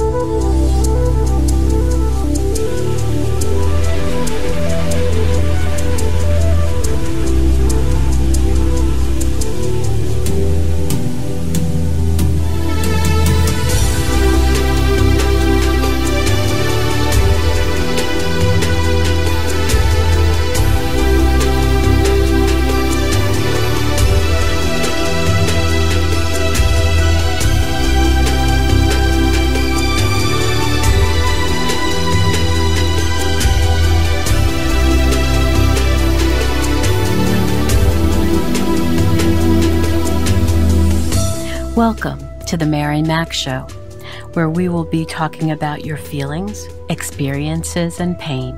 Welcome Mac Show, where we will be talking about your feelings, experiences, and pain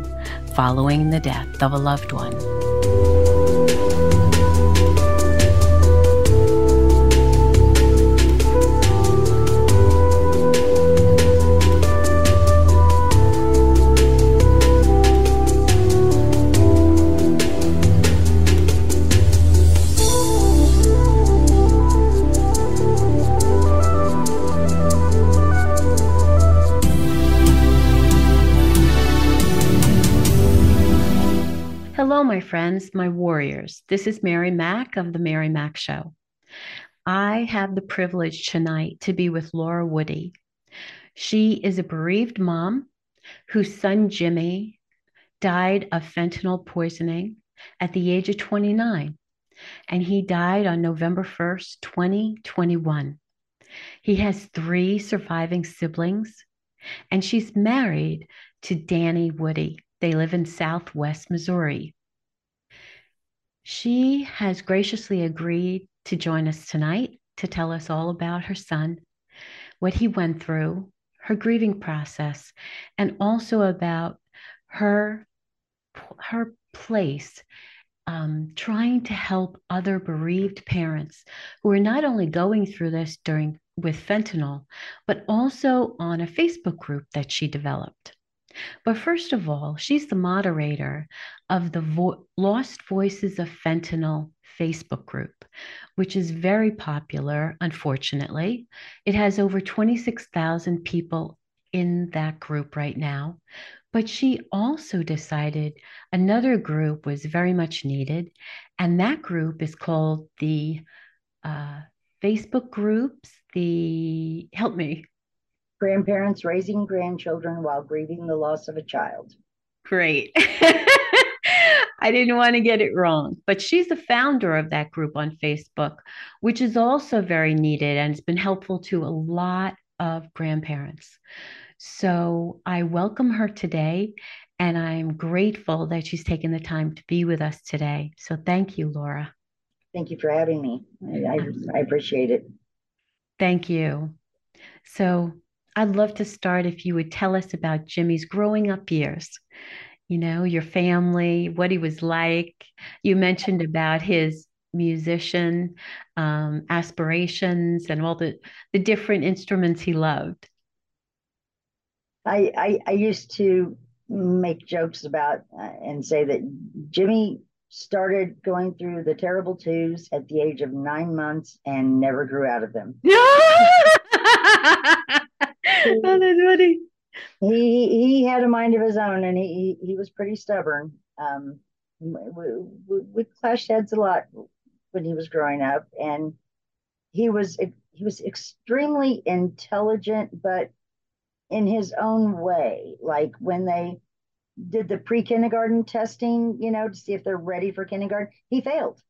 following the death of a loved one. Friends, my warriors. This is Mary Mac of The Mary Mac Show. I have the privilege tonight to be with Laura Woody. She is a bereaved mom whose son Jimmy died of fentanyl poisoning at the age of 29, and he died on November 1st, 2021. He has three surviving siblings, and she's married to Danny Woody. They live in Southwest Missouri. She has graciously agreed to join us tonight to tell us all about her son, what he went through, her grieving process, and also about her her place um, trying to help other bereaved parents who are not only going through this during with fentanyl, but also on a Facebook group that she developed. But first of all, she's the moderator of the Vo- Lost Voices of Fentanyl Facebook group, which is very popular, unfortunately. It has over 26,000 people in that group right now. But she also decided another group was very much needed. And that group is called the uh, Facebook groups, the, help me, grandparents raising grandchildren while grieving the loss of a child. Great. I didn't want to get it wrong, but she's the founder of that group on Facebook, which is also very needed and it's been helpful to a lot of grandparents. So I welcome her today and I'm grateful that she's taken the time to be with us today. So thank you, Laura. Thank you for having me. I, I, I appreciate it. Thank you. So I'd love to start if you would tell us about Jimmy's growing up years. You know, your family, what he was like. You mentioned about his musician um, aspirations and all the, the different instruments he loved. I, I, I used to make jokes about uh, and say that Jimmy started going through the terrible twos at the age of nine months and never grew out of them. oh, that's funny. He he had a mind of his own, and he he was pretty stubborn. Um, we, we, we clashed heads a lot when he was growing up, and he was he was extremely intelligent, but in his own way. Like when they did the pre kindergarten testing, you know, to see if they're ready for kindergarten, he failed,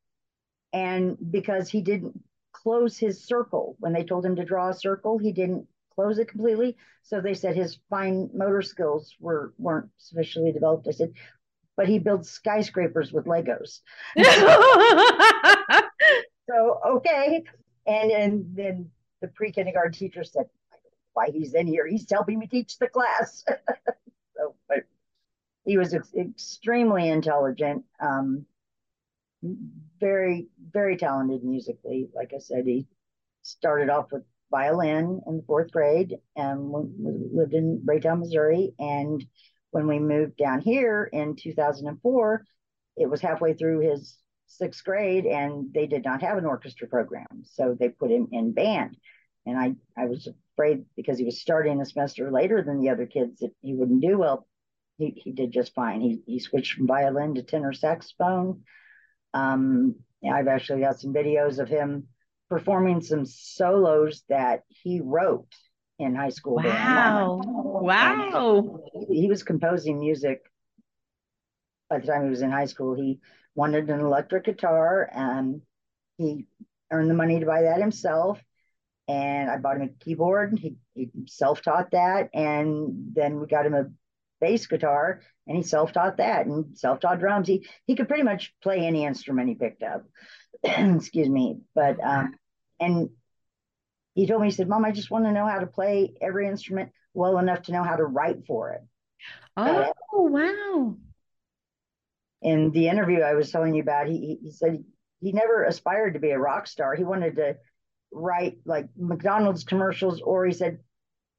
and because he didn't close his circle when they told him to draw a circle, he didn't close it completely. So they said his fine motor skills were weren't sufficiently developed. I said, but he builds skyscrapers with Legos. so okay, and and then the pre kindergarten teacher said, "Why he's in here? He's helping me teach the class." so, but he was ex- extremely intelligent, um, very very talented musically. Like I said, he started off with violin in the fourth grade and we lived in Raytown, Missouri. And when we moved down here in 2004, it was halfway through his sixth grade and they did not have an orchestra program. So they put him in band. And I, I was afraid because he was starting a semester later than the other kids that he wouldn't do well. He, he did just fine. He, he switched from violin to tenor saxophone. Um, I've actually got some videos of him performing some solos that he wrote in high school. Wow. Wow. He, he was composing music by the time he was in high school. He wanted an electric guitar and he earned the money to buy that himself. And I bought him a keyboard. He, he self taught that. And then we got him a bass guitar and he self taught that and self taught drums. He, he could pretty much play any instrument he picked up. Excuse me. But, um, and he told me, he said, Mom, I just want to know how to play every instrument well enough to know how to write for it. Oh, uh, wow. In the interview I was telling you about, he, he said he never aspired to be a rock star. He wanted to write like McDonald's commercials, or he said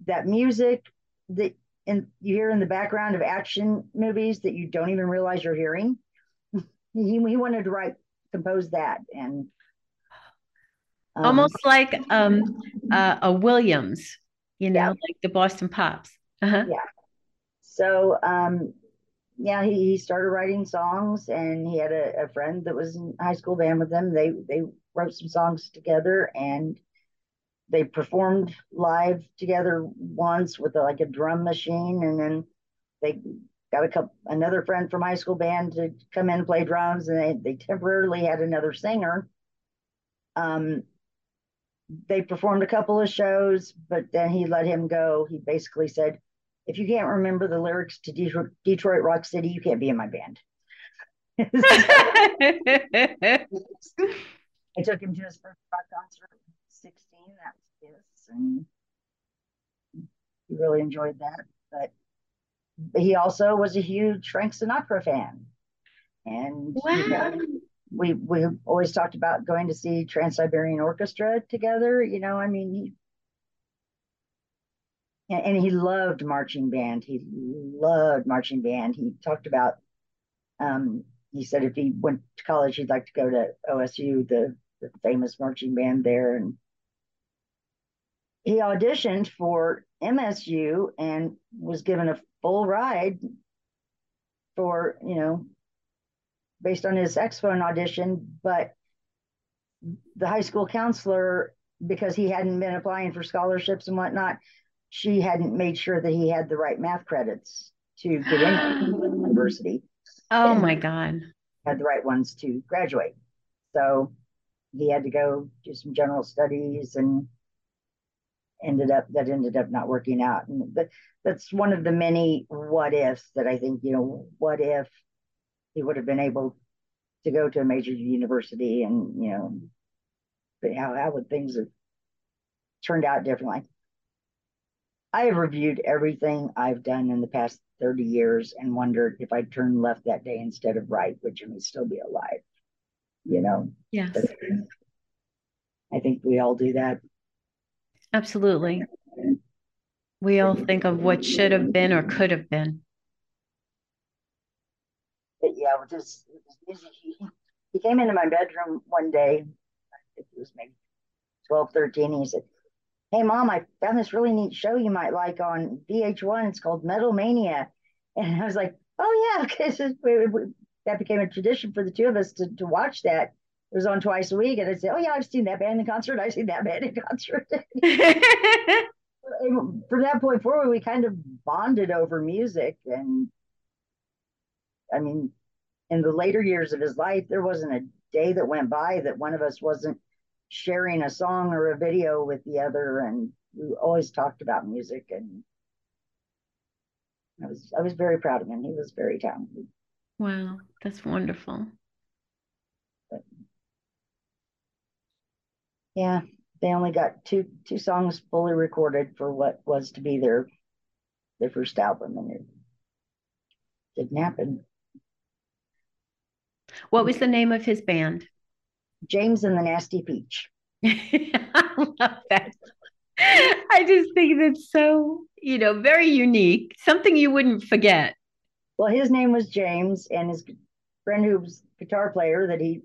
that music that in, you hear in the background of action movies that you don't even realize you're hearing. he, he wanted to write, compose that. And um, almost like um, uh, a Williams, you know, yeah. like the Boston Pops. Uh-huh. Yeah. So, um, yeah, he, he started writing songs, and he had a, a friend that was in high school band with him. They they wrote some songs together, and they performed live together once with a, like a drum machine, and then they got a couple another friend from high school band to come in and play drums, and they they temporarily had another singer. Um, they performed a couple of shows, but then he let him go. He basically said, if you can't remember the lyrics to Detroit, Detroit Rock City, you can't be in my band. I took him to his first rock concert at 16. That was his, and he really enjoyed that. But he also was a huge Frank Sinatra fan. And wow. you know, we we always talked about going to see Trans Siberian Orchestra together. You know, I mean, he, and, he loved marching band. He loved marching band. He talked about. Um, he said if he went to college, he'd like to go to OSU, the, the famous marching band there, and he auditioned for MSU and was given a full ride for you know based on his saxophone audition, but the high school counselor, because he hadn't been applying for scholarships and whatnot, she hadn't made sure that he had the right math credits to get into university. Oh my God. Had the right ones to graduate. So he had to go do some general studies and ended up that ended up not working out. And that, that's one of the many what ifs that I think, you know, what if he would have been able to go to a major university and you know how, how would things have turned out differently? I have reviewed everything i've done in the past 30 years and wondered if i'd turned left that day instead of right would jimmy still be alive you know? Yes. But i think we all do that. Absolutely. We all think of what should have been or could have been was just, he, he came into my bedroom one day, I think it was maybe 12, 13. he said, Hey, mom, I found this really neat show you might like on VH1. It's called Metal Mania. And I was like, Oh, yeah, because that became a tradition for the two of us to, to watch that. It was on twice a week. And I'd say, Oh, yeah, I've seen that band in concert. I've seen that band in concert. from that point forward, we kind of bonded over music. And I mean, in the later years of his life, there wasn't a day that went by that one of us wasn't sharing a song or a video with the other. And we always talked about music. And I was I was very proud of him. He was very talented. Wow, that's wonderful. But, yeah, they only got two two songs fully recorded for what was to be their their first album, and it didn't happen. What was the name of his band? James and the Nasty Peach. I love that. I just think that's so, you know, very unique. Something you wouldn't forget. Well, his name was James, and his friend who was guitar player that he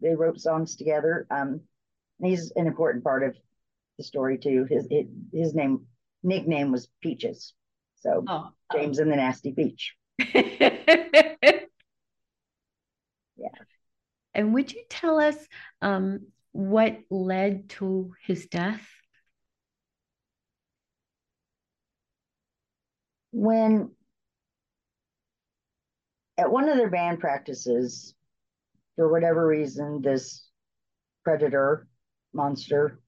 they wrote songs together. Um, he's an important part of the story too. His it, his name nickname was Peaches. So oh, James oh. and the Nasty Peach. yeah. And would you tell us um, what led to his death? When at one of their band practices, for whatever reason, this predator monster,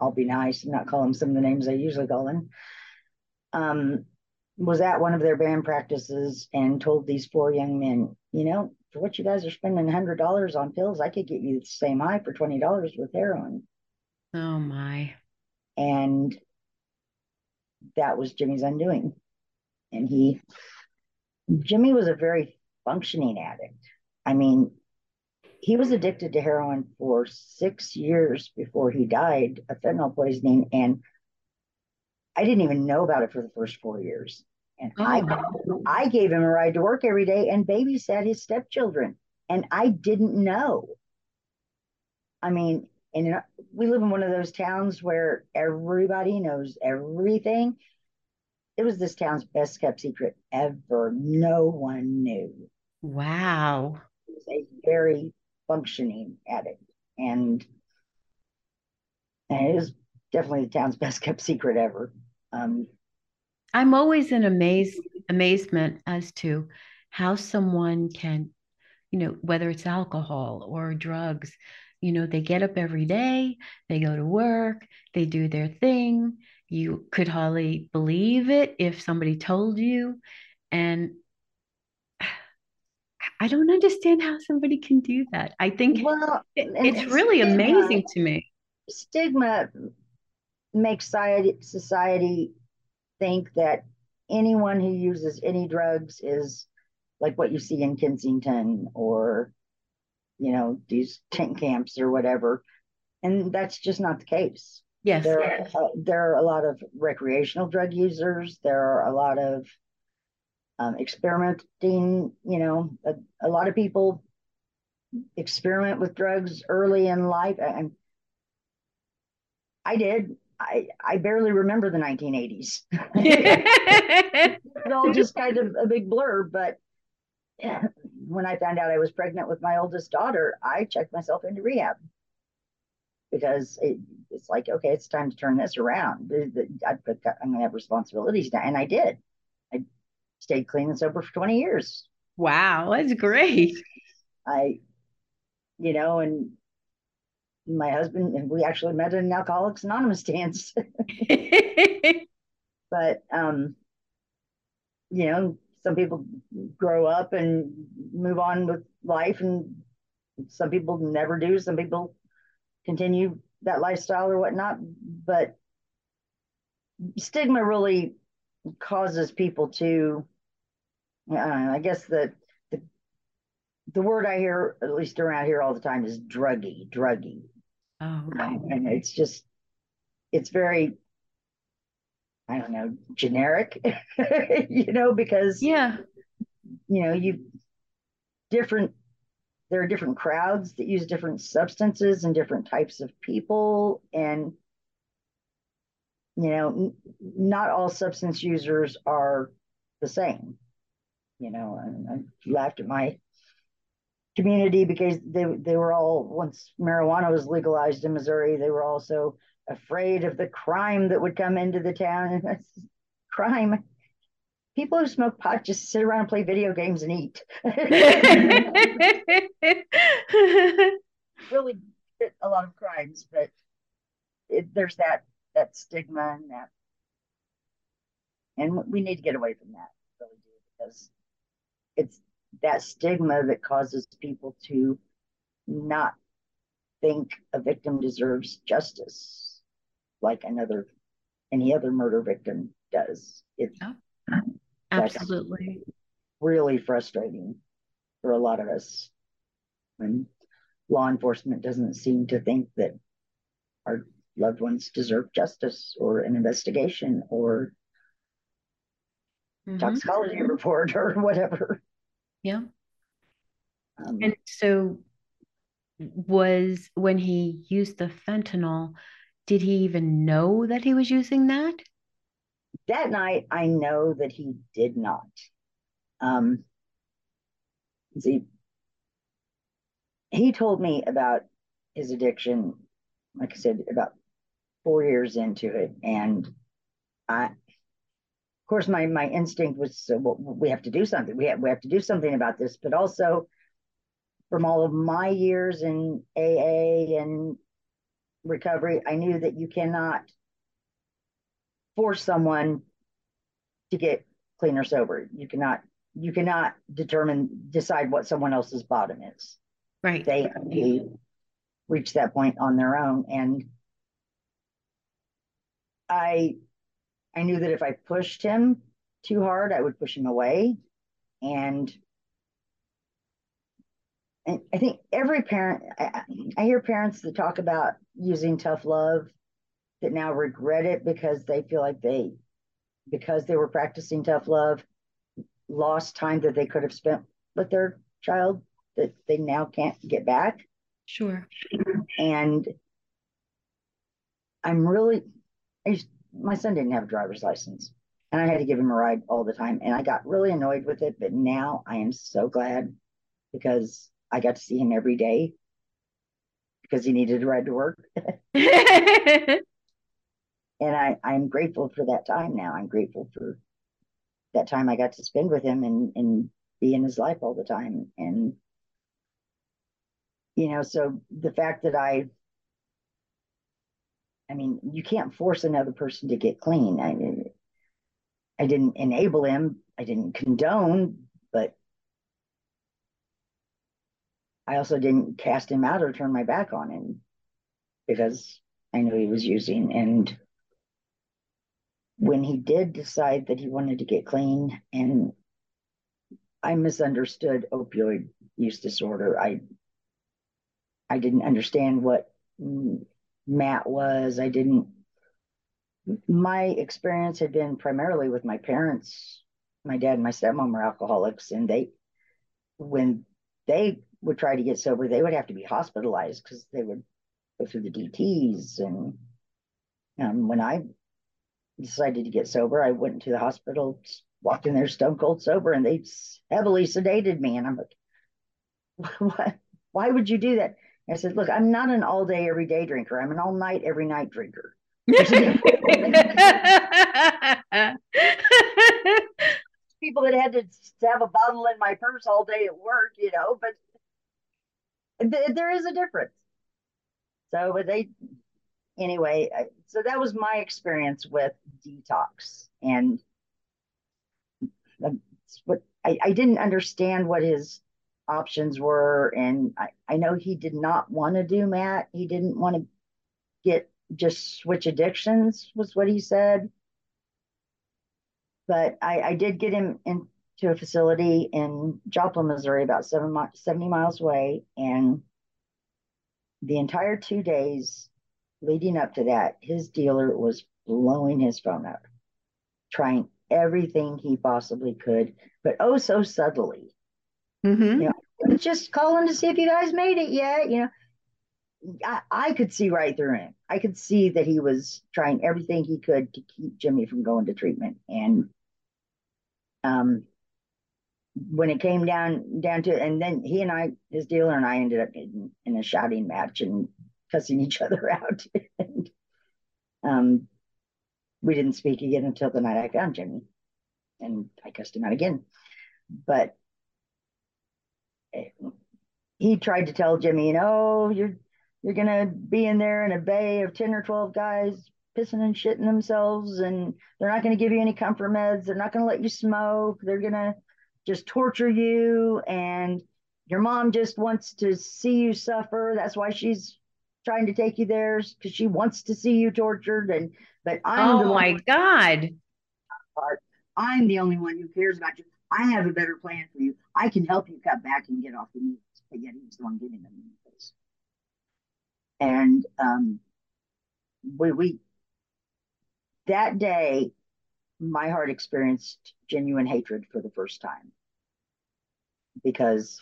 I'll be nice and not call him some of the names I usually call him, um, was at one of their band practices and told these four young men, you know, for what you guys are spending hundred dollars on pills, I could get you the same high for twenty dollars with heroin. Oh my. And that was Jimmy's undoing. And he Jimmy was a very functioning addict. I mean, he was addicted to heroin for six years before he died of fentanyl poisoning. And I didn't even know about it for the first four years. And oh. I, I gave him a ride to work every day and babysat his stepchildren. And I didn't know. I mean, and we live in one of those towns where everybody knows everything. It was this town's best kept secret ever. No one knew. Wow. He was a very functioning addict. And, and it is definitely the town's best kept secret ever. Um, I'm always in amaze mm-hmm. amazement as to how someone can, you know, whether it's alcohol or drugs, you know, they get up every day, they go to work, they do their thing. You could hardly believe it if somebody told you. And I don't understand how somebody can do that. I think well, it, it's really stigma, amazing to me. Stigma makes society, society think that anyone who uses any drugs is like what you see in Kensington or, you know, these tent camps or whatever. And that's just not the case. Yes. There, are, uh, there are a lot of recreational drug users. There are a lot of um, experimenting, you know, a, a, lot of people experiment with drugs early in life. And I did. I, I barely remember the 1980s. it's all just kind of a big blur. But when I found out I was pregnant with my oldest daughter, I checked myself into rehab because it, it's like, okay, it's time to turn this around. I, am going to have responsibilities now. And I did. I stayed clean and sober for 20 years. Wow, that's great. I, you know, and my husband and we actually met in Alcoholics Anonymous dance. but um, you know, some people grow up and move on with life, and some people never do. Some people continue that lifestyle or whatnot. But stigma really causes people to, uh, I guess the, the the word I hear, at least around here all the time, is druggy, druggy. Oh, okay. and it's just, it's very, I don't know, generic, you know, because yeah, you know, you different. There are different crowds that use different substances and different types of people, and you know, not all substance users are the same. You know, and I laughed at my community because they they were all once marijuana was legalized in Missouri, they were also afraid of the crime that would come into the town. And that's crime. People who smoke pot just sit around and play video games and eat. really a lot of crimes, but it, there's that that stigma and that, and we need to get away from that. Really do because it's that stigma that causes people to not think a victim deserves justice like another any other murder victim does. It's oh, absolutely really frustrating for a lot of us when law enforcement doesn't seem to think that our loved ones deserve justice or an investigation or mm-hmm. toxicology report or whatever. Yeah. Um, and so was when he used the fentanyl, did he even know that he was using that? That night, I know that he did not. Um, see, he told me about his addiction, like I said, about four years into it. And I, course, my, my instinct was, uh, well, we have to do something. We have, we have to do something about this. But also, from all of my years in AA and recovery, I knew that you cannot force someone to get clean or sober. You cannot you cannot determine decide what someone else's bottom is. Right. They, they reach that point on their own. And I I knew that if I pushed him too hard, I would push him away. And and I think every parent, I, I hear parents that talk about using tough love that now regret it because they feel like they, because they were practicing tough love, lost time that they could have spent with their child that they now can't get back. Sure. And I'm really, I used, my son didn't have a driver's license and I had to give him a ride all the time. And I got really annoyed with it. But now I am so glad because I got to see him every day because he needed to ride to work. and I, I'm grateful for that time now. I'm grateful for that time I got to spend with him and, and be in his life all the time. And, you know, so the fact that I, I mean, you can't force another person to get clean. I, I didn't enable him. I didn't condone, but I also didn't cast him out or turn my back on him because I knew he was using. And when he did decide that he wanted to get clean, and I misunderstood opioid use disorder, I I didn't understand what MAT was. I didn't. My experience had been primarily with my parents. My dad and my stepmom were alcoholics, and they, when they would try to get sober, they would have to be hospitalized because they would go through the DTs. And um, when I decided to get sober, I went to the hospital, walked in there stone cold sober, and they heavily sedated me. And I'm like, what? Why would you do that? I said, look, I'm not an all day, every day drinker. I'm an all night, every night drinker. People that had to have a bottle in my purse all day at work, you know, but there is a difference. So, but they, anyway, so that was my experience with detox. And what I, I didn't understand what his options were. And I, I know he did not want to do MAT. He didn't want to get just switch addictions, was what he said. But I, I did get him into a facility in Joplin, Missouri, about seven 70 miles away. And the entire two days leading up to that, his dealer was blowing his phone up, trying everything he possibly could, but oh so subtly. Mm-hmm. You know, just calling to see if you guys made it yet. You know, I, I could see right through him. I could see that he was trying everything he could to keep Jimmy from going to treatment. And um, when it came down down to and then he and I his dealer and I ended up in, in a shouting match and cussing each other out and um we didn't speak again until the night I found Jimmy and I cussed him out again but he tried to tell Jimmy you know you're you're gonna be in there in a bay of 10 or 12 guys pissing and shitting themselves and they're not going to give you any comfort meds they're not going to let you smoke. They're going to just torture you. And your mom just wants to see you suffer. That's why she's trying to take you there because she wants to see you tortured. And but i'm oh my god. part. i'm the only one who cares about you i have a better plan for you. I can help you cut back and get off the meat. But yet he's the one giving them the meat and um we we that day my heart experienced genuine hatred for the first time. Because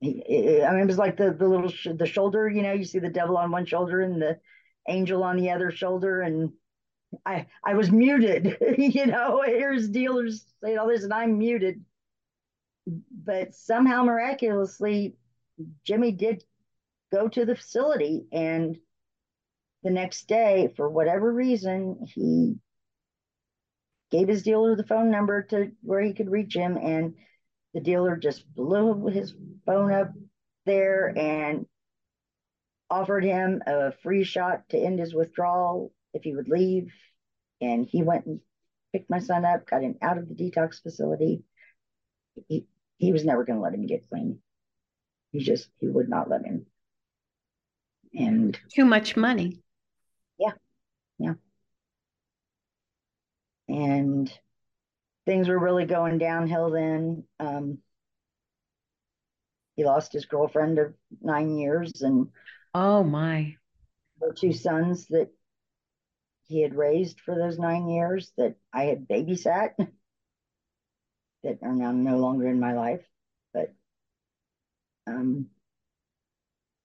he, I mean, it was like the the little sh- the shoulder. You know, you see the devil on one shoulder and the angel on the other shoulder, and I I was muted. you know, here's dealers saying all this, and I'm muted. But somehow, miraculously, Jimmy did go to the facility, and the next day, for whatever reason, he gave his dealer the phone number to where he could reach him, and the dealer just blew his phone up there and offered him a free shot to end his withdrawal if he would leave. And he went and picked my son up, got him out of the detox facility. He, he was never going to let him get clean. He just, he would not let him. And too much money. Yeah. Yeah. And things were really going downhill then. Um, he lost his girlfriend of nine years and oh my the two sons that he had raised for those nine years that I had babysat that are now no longer in my life. But um,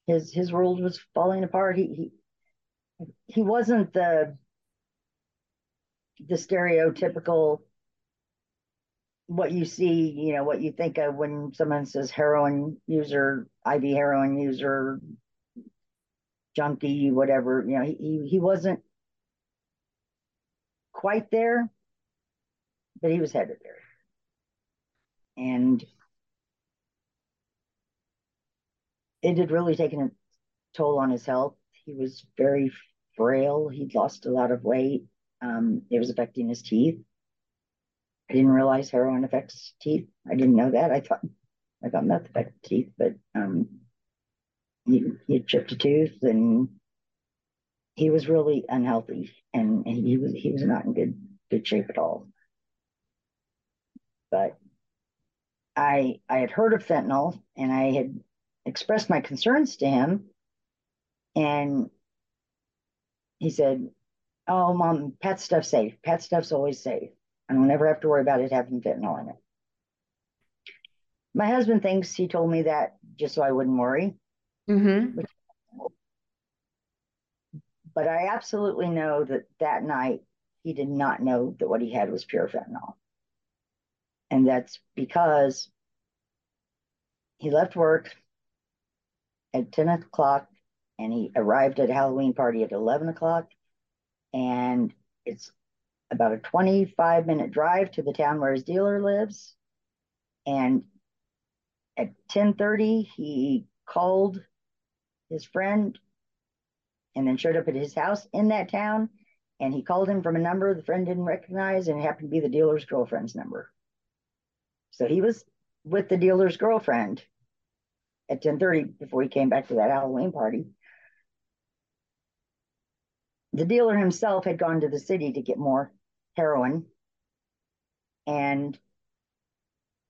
his his world was falling apart. He he he wasn't the the stereotypical what you see, you know, what you think of when someone says heroin user, IV heroin user, junkie, whatever, you know, he, he wasn't quite there, but he was headed there. And it had really taken a toll on his health. He was very frail. He'd lost a lot of weight. Um, it was affecting his teeth. I didn't realize heroin affects teeth. I didn't know that. I thought I thought meth affected teeth, but um, he, he chipped a tooth and he was really unhealthy and, and he was he was not in good good shape at all. But I I had heard of fentanyl and I had expressed my concerns to him and he said, Oh mom, pet stuff's safe. Pet stuff's always safe. I don't ever have to worry about it having fentanyl in it. My husband thinks he told me that just so I wouldn't worry. Mm-hmm. But I absolutely know that that night he did not know that what he had was pure fentanyl. And that's because he left work at 10 o'clock and he arrived at a Halloween party at 11 o'clock. And it's about a 25 minute drive to the town where his dealer lives. And at 10:30 he called his friend and then showed up at his house in that town and he called him from a number the friend didn't recognize and it happened to be the dealer's girlfriend's number. So he was with the dealer's girlfriend at 10:30 before he came back to that Halloween party. The dealer himself had gone to the city to get more heroin. And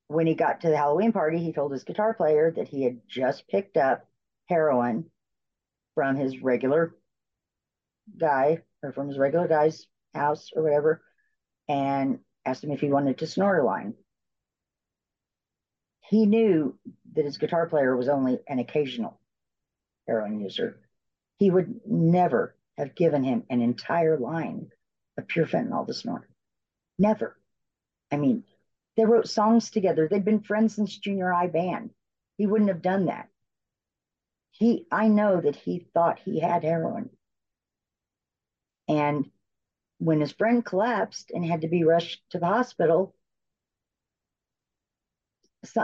when he got to the Halloween party, he told his guitar player that he had just picked up heroin from his regular guy or from his regular guy's house or whatever and asked him if he wanted to snort a line. He knew that his guitar player was only an occasional heroin user. He would never have given him an entire line of pure fentanyl to snort. Never. I mean, they wrote songs together. They'd been friends since junior high band. He wouldn't have done that. He, I know that he thought he had heroin. And when his friend collapsed and had to be rushed to the hospital,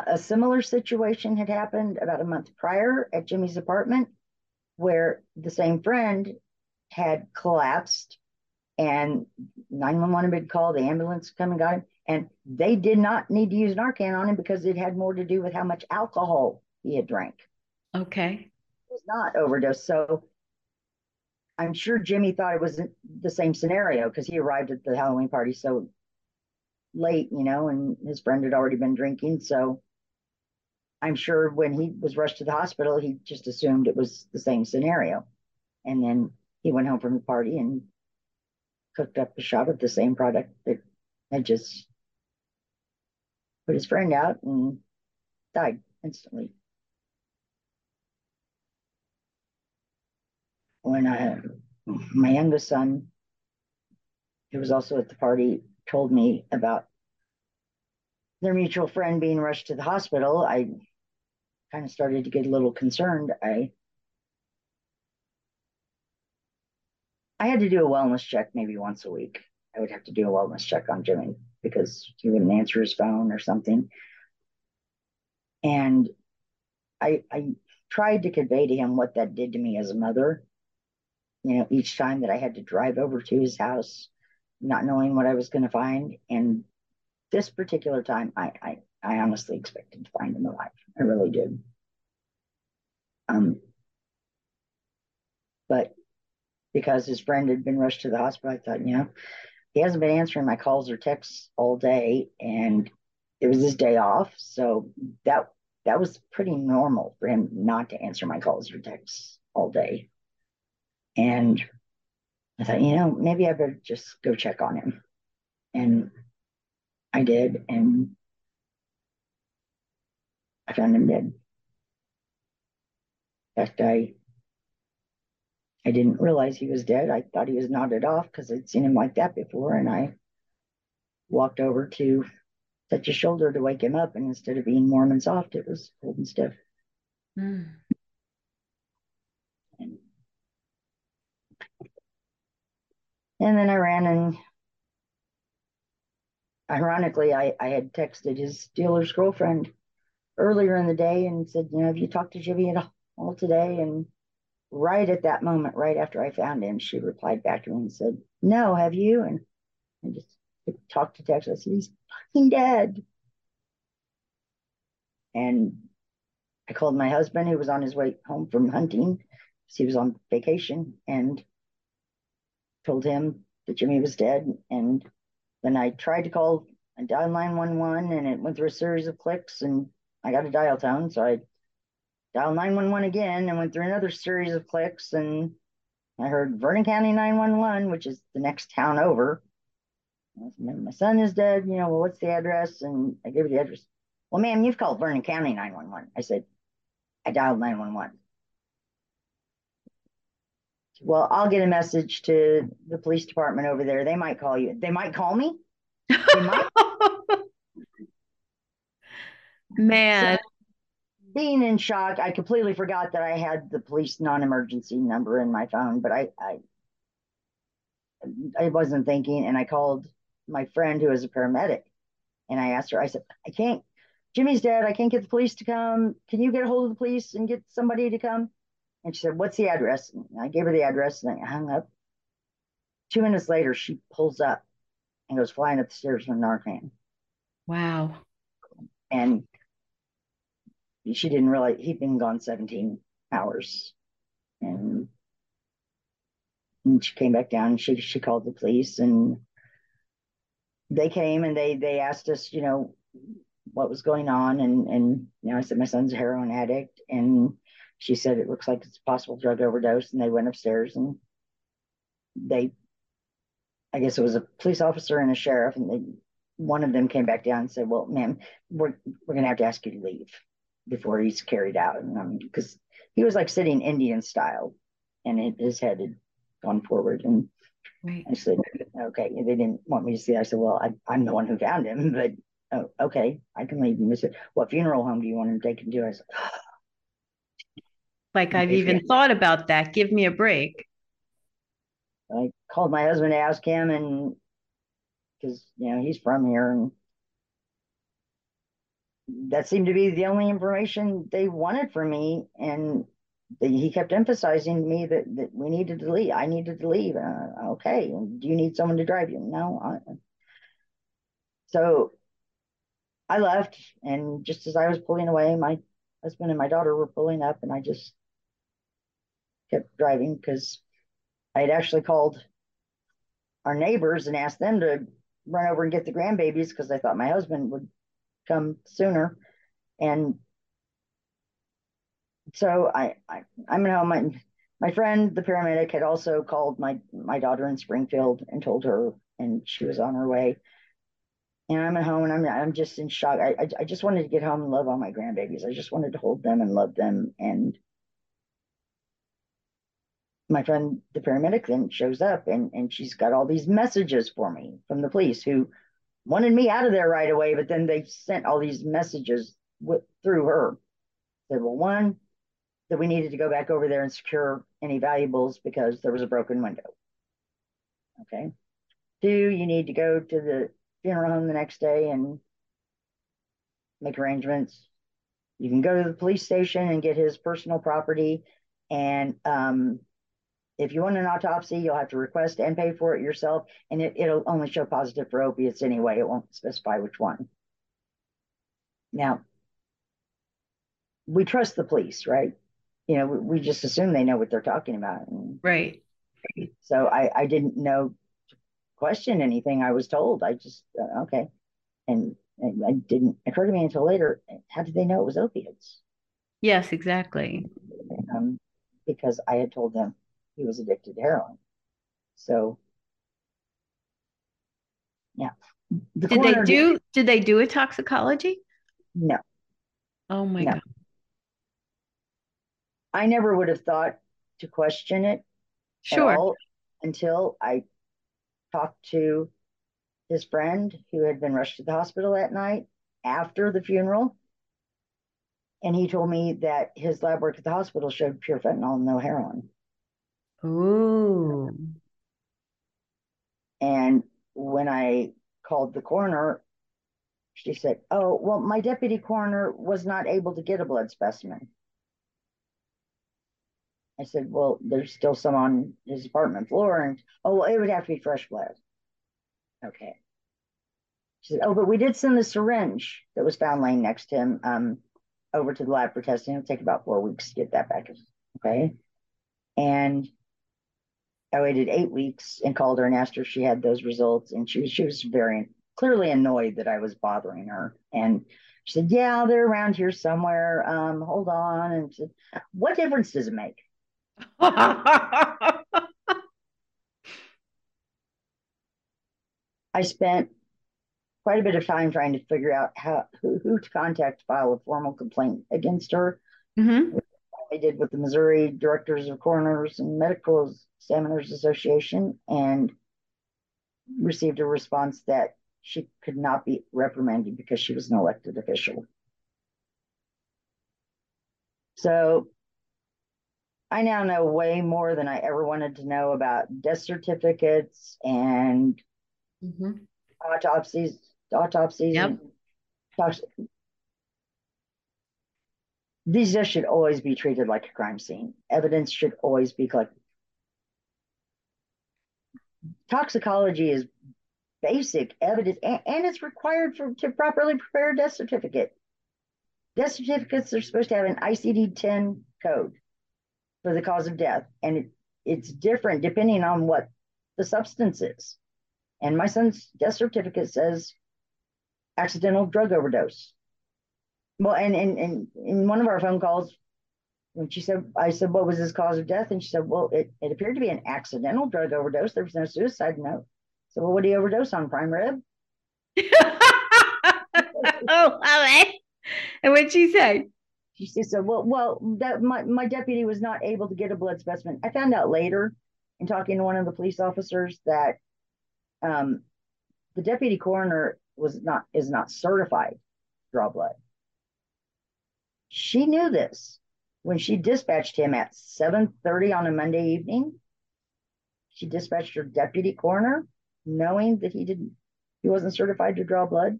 a similar situation had happened about a month prior at Jimmy's apartment, where the same friend had collapsed and 911 had been called, the ambulance come and got him, and they did not need to use Narcan on him because it had more to do with how much alcohol he had drank. Okay. Was not overdose. So I'm sure Jimmy thought it was the same scenario because he arrived at the Halloween party so late, you know, and his friend had already been drinking. So I'm sure when he was rushed to the hospital, he just assumed it was the same scenario. And then he went home from the party and cooked up a shot of the same product that had just put his friend out and died instantly. When I, my youngest son, who was also at the party, told me about their mutual friend being rushed to the hospital, I kind of started to get a little concerned. I I had to do a wellness check maybe once a week. I would have to do a wellness check on Jimmy because he wouldn't answer his phone or something. And I I tried to convey to him what that did to me as a mother. You know, each time that I had to drive over to his house, not knowing what I was going to find. And this particular time, I, I, I honestly expected to find him alive. I really did. Um, but because his friend had been rushed to the hospital, I thought, you know, he hasn't been answering my calls or texts all day, and it was his day off, so that that was pretty normal for him not to answer my calls or texts all day. And I thought, you know, maybe I better just go check on him. And I did, and I found him dead. In fact, I I didn't realize he was dead. I thought he was nodded off because I'd seen him like that before, and I walked over to touch his shoulder to wake him up, and instead of being warm and soft, it was cold and stiff. Mm. And then I ran and ironically, I, I had texted his dealer's girlfriend earlier in the day and said, you know, have you talked to Jimmy at all today? And right at that moment, right after I found him, she replied back to me and said, no, have you? And I just talked to Tex. I said, he's fucking dead. And I called my husband, who was on his way home from hunting, he was on vacation, and told him that Jimmy was dead. And then I tried to call and dial 911 and it went through a series of clicks and I got a dial tone. So I dialed 911 again and went through another series of clicks and I heard Vernon County 911, which is the next town over. Said, my son is dead. You know, well, what's the address? And I gave her the address. Well, ma'am, you've called Vernon County 911. I said, I dialed 911. Well, I'll get a message to the police department over there. They might call you. They might call me. Might. Man. So, being in shock, I completely forgot that I had the police non-emergency number in my phone, but I, I I wasn't thinking, and I called my friend who is a paramedic, and I asked her. I said, "I can't. Jimmy's dead. I can't get the police to come. Can you get a hold of the police and get somebody to come?" And she said, What's the address? And I gave her the address and I hung up. Two minutes later, she pulls up and goes flying up the stairs from Narcan. Wow. And she didn't realize he'd been gone 17 hours. And, and she came back down and she, she called the police and they came and they, they asked us, you know, what was going on. And, and, you know, I said, my son's a heroin addict. And she said it looks like it's a possible drug overdose and they went upstairs and they i guess it was a police officer and a sheriff and they one of them came back down and said well ma'am we're, we're going to have to ask you to leave before he's carried out. And because um, he was like sitting indian style and it, his head had gone forward and right. i said okay. They didn't want me to see i said well I, i'm the one who found him but oh, okay i can leave and they said what funeral home do you want him taken to? I said oh, like I've even thought about that. Give me a break. I called my husband to ask him, and because you know he's from here, and that seemed to be the only information they wanted from me. And they, he kept emphasizing to me that, that we needed to leave. I needed to leave. Uh, okay, do you need someone to drive you? No. I, so I left, and just as I was pulling away, my husband and my daughter were pulling up, and I just kept driving because I had actually called our neighbors and asked them to run over and get the grandbabies because I thought my husband would come sooner. And so I, I I'm at home. My, my friend, the paramedic, had also called my my daughter in Springfield and told her, and she was on her way. And I'm at home, and I'm I'm just in shock. I I, I just wanted to get home and love all my grandbabies. I just wanted to hold them and love them, and my friend, the paramedic, then shows up and, and she's got all these messages for me from the police who wanted me out of there right away, but then they sent all these messages with, through her. Said, well, one, that we needed to go back over there and secure any valuables because there was a broken window. Okay. Two, you need to go to the funeral home the next day and make arrangements. You can go to the police station and get his personal property. And um, if you want an autopsy, you'll have to request and pay for it yourself. And it, it'll only show positive for opiates anyway. It won't specify which one. Now, we trust the police, right? You know, we, we just assume they know what they're talking about. And right. So I, I didn't know question anything I was told. I just, uh, okay. And, and it didn't occur to me until later. How did they know it was opiates? Yes, exactly. Um, because I had told them he was addicted to heroin. So, yeah. The did they do? Did, did they do a toxicology? No. Oh my no. god. I never would have thought to question it. Sure. until I talked to his friend who had been rushed to the hospital that night after the funeral. And he told me that his lab work at the hospital showed pure fentanyl, no heroin. Ooh. And when I called the coroner, she said, Oh, well, my deputy coroner was not able to get a blood specimen. I said, Well, there's still some on his apartment floor. And oh, well, it would have to be fresh blood. Okay. She said, Oh, but we did send the syringe that was found laying next to him um, over to the lab for testing. It'll take about four weeks to get that back. Okay. And I waited eight weeks and called her and asked her if she had those results. And she was she was very clearly annoyed that I was bothering her. And she said, Yeah, they're around here somewhere. Um, hold on. And said, What difference does it make? I spent quite a bit of time trying to figure out how who, who to contact to file a formal complaint against her. Mm-hmm. I did with the Missouri Directors of Coroners and Medical Examiners Association and received a response that she could not be reprimanded because she was an elected official. So I now know way more than I ever wanted to know about death certificates and mm-hmm. autopsies, autopsies. Yep. Tox- These just should always be treated like a crime scene. Evidence should always be collected. Toxicology is basic evidence, and, and it's required for to properly prepare a death certificate. Death certificates are supposed to have an ICD 10 code for the cause of death. And it, it's different depending on what the substance is. And my son's death certificate says accidental drug overdose. Well, and, and, and in one of our phone calls, when she said, I said, what was his cause of death? And she said, well, it, it appeared to be an accidental drug overdose. There was no suicide note. So, well, what did he overdose on? Prime rib? oh, love it. And what'd she say? she said, well, well, that my, my deputy was not able to get a blood specimen. I found out later in talking to one of the police officers that um, the deputy coroner was not is not certified to draw blood. She knew this when she dispatched him at 7:30 on a Monday evening. She dispatched her deputy coroner, knowing that he didn't he wasn't certified to draw blood.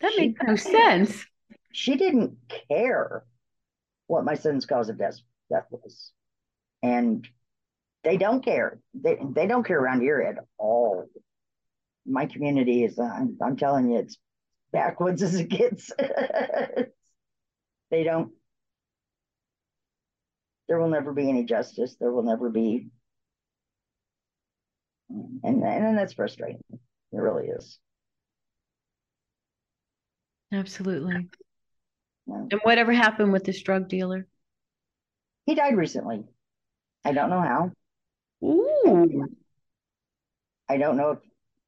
That she makes no sense she didn't care what my son's cause of death, death was. And they don't care. They, they don't care around here at all. My community is, I'm, I'm telling you, it's backwoods as it gets. they don't, there will never be any justice. There will never be. And, and that's frustrating. It really is. Absolutely. And whatever happened with this drug dealer? He died recently. I don't know how. Ooh. I don't know if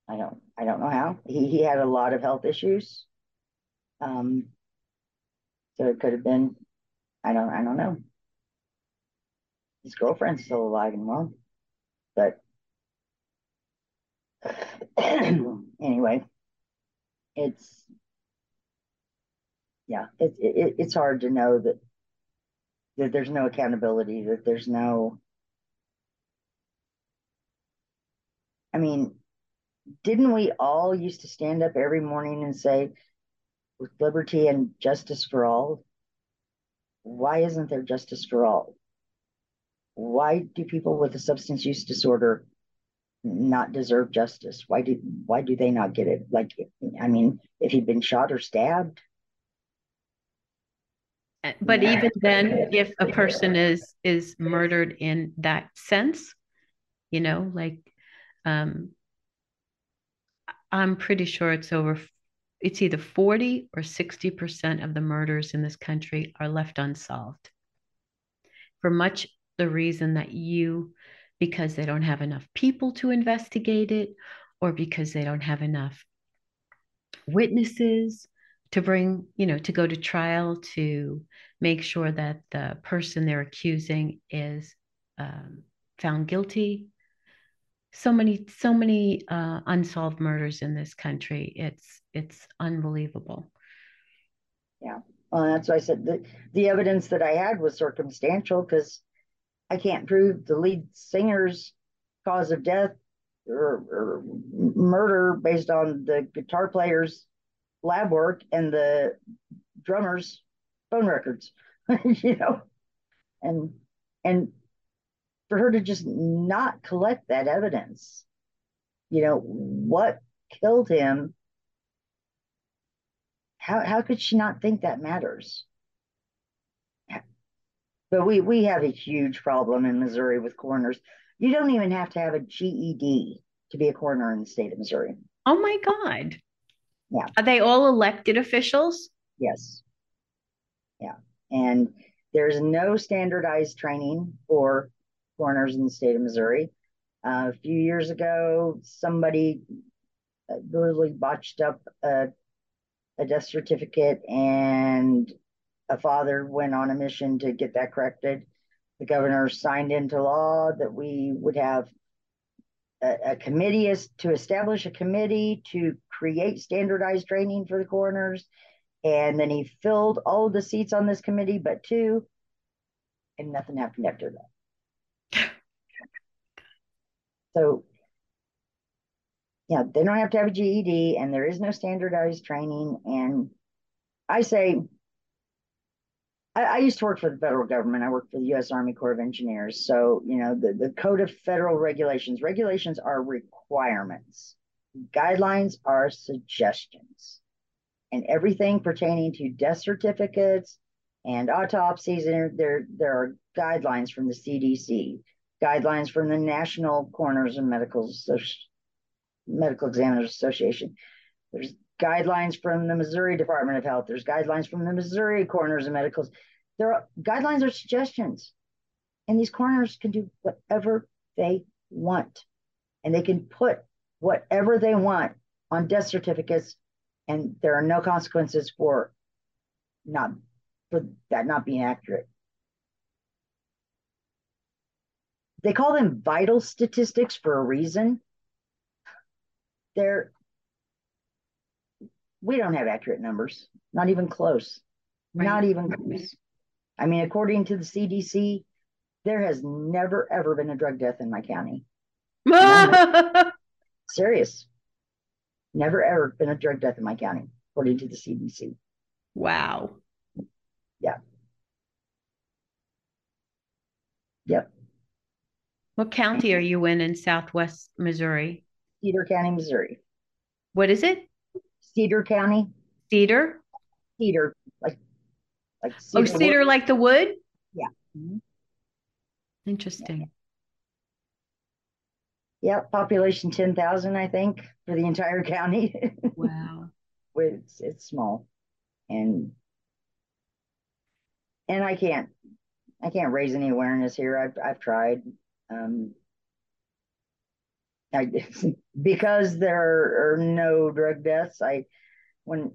I don't I don't know how. He he had a lot of health issues. Um so it could have been I don't I don't know. his girlfriend's still alive and well. But anyway, it's yeah, it, it, it's hard to know that that there's no accountability, that there's no. I mean, didn't we all used to stand up every morning and say, with liberty and justice for all? Why isn't there justice for all? Why do people with a substance use disorder not deserve justice? Why do why do they not get it? Like, I mean, if he'd been shot or stabbed. But even then, if a person is is murdered in that sense, you know, like um, I'm pretty sure it's over it's either 40 or 60% of the murders in this country are left unsolved. For much the reason that you because they don't have enough people to investigate it or because they don't have enough witnesses to bring, you know, to go to trial to make sure that the person they're accusing is um, found guilty. So many, so many uh, unsolved murders in this country. It's it's unbelievable. Yeah, well, that's why I said the the evidence that I had was circumstantial because I can't prove the lead singer's cause of death or, or murder based on the guitar player's lab work and the drummer's phone records, you know, and and for her to just not collect that evidence, you know, what killed him? How how could she not think that matters? But we we have a huge problem in Missouri with coroners. You don't even have to have a GED to be a coroner in the state of Missouri. Oh my God. Yeah. Are they all elected officials? Yes. Yeah. And there's no standardized training for coroners in the state of Missouri. Uh, a few years ago, somebody really botched up a, a death certificate and a father went on a mission to get that corrected. The governor signed into law that we would have a, a committee to establish a committee to create standardized training for the coroners. And then he filled all the seats on this committee, but two, and nothing happened after that. So, yeah, they don't have to have a GED, and there is no standardized training. And I say, I, I, used to work for the federal government. I worked for the U.S. Army Corps of Engineers. So, you know, the, the Code of Federal Regulations, regulations are requirements, guidelines are suggestions. And everything pertaining to death certificates and autopsies, there, there, there are guidelines from the CDC, guidelines from the National Coroners and Medical, Medical Examiners Association. There's guidelines from the Missouri Department of Health. There's guidelines from the Missouri Coroners and Medicals. There are guidelines are suggestions. And these coroners can do whatever they want. And they can put whatever they want on death certificates, and there are no consequences for not for that not being accurate. They call them vital statistics for a reason. They're we don't have accurate numbers, not even close. Right. Not even close. I mean, according to the CDC, there has never ever been a drug death in my county. Serious. Never ever been a drug death in my county, according to the CDC. Wow. Yeah. Yep. What county are you in in Southwest Missouri? Cedar County, Missouri. What is it? Cedar County. Cedar. Cedar, like like cedar oh, cedar wood. like the wood. Yeah. Mm-hmm. Interesting. Yeah. population ten thousand, I think, for the entire county. wow. it's it's small, and and I can't I can't raise any awareness here. I've I've tried. Um, I, because there are no drug deaths, I when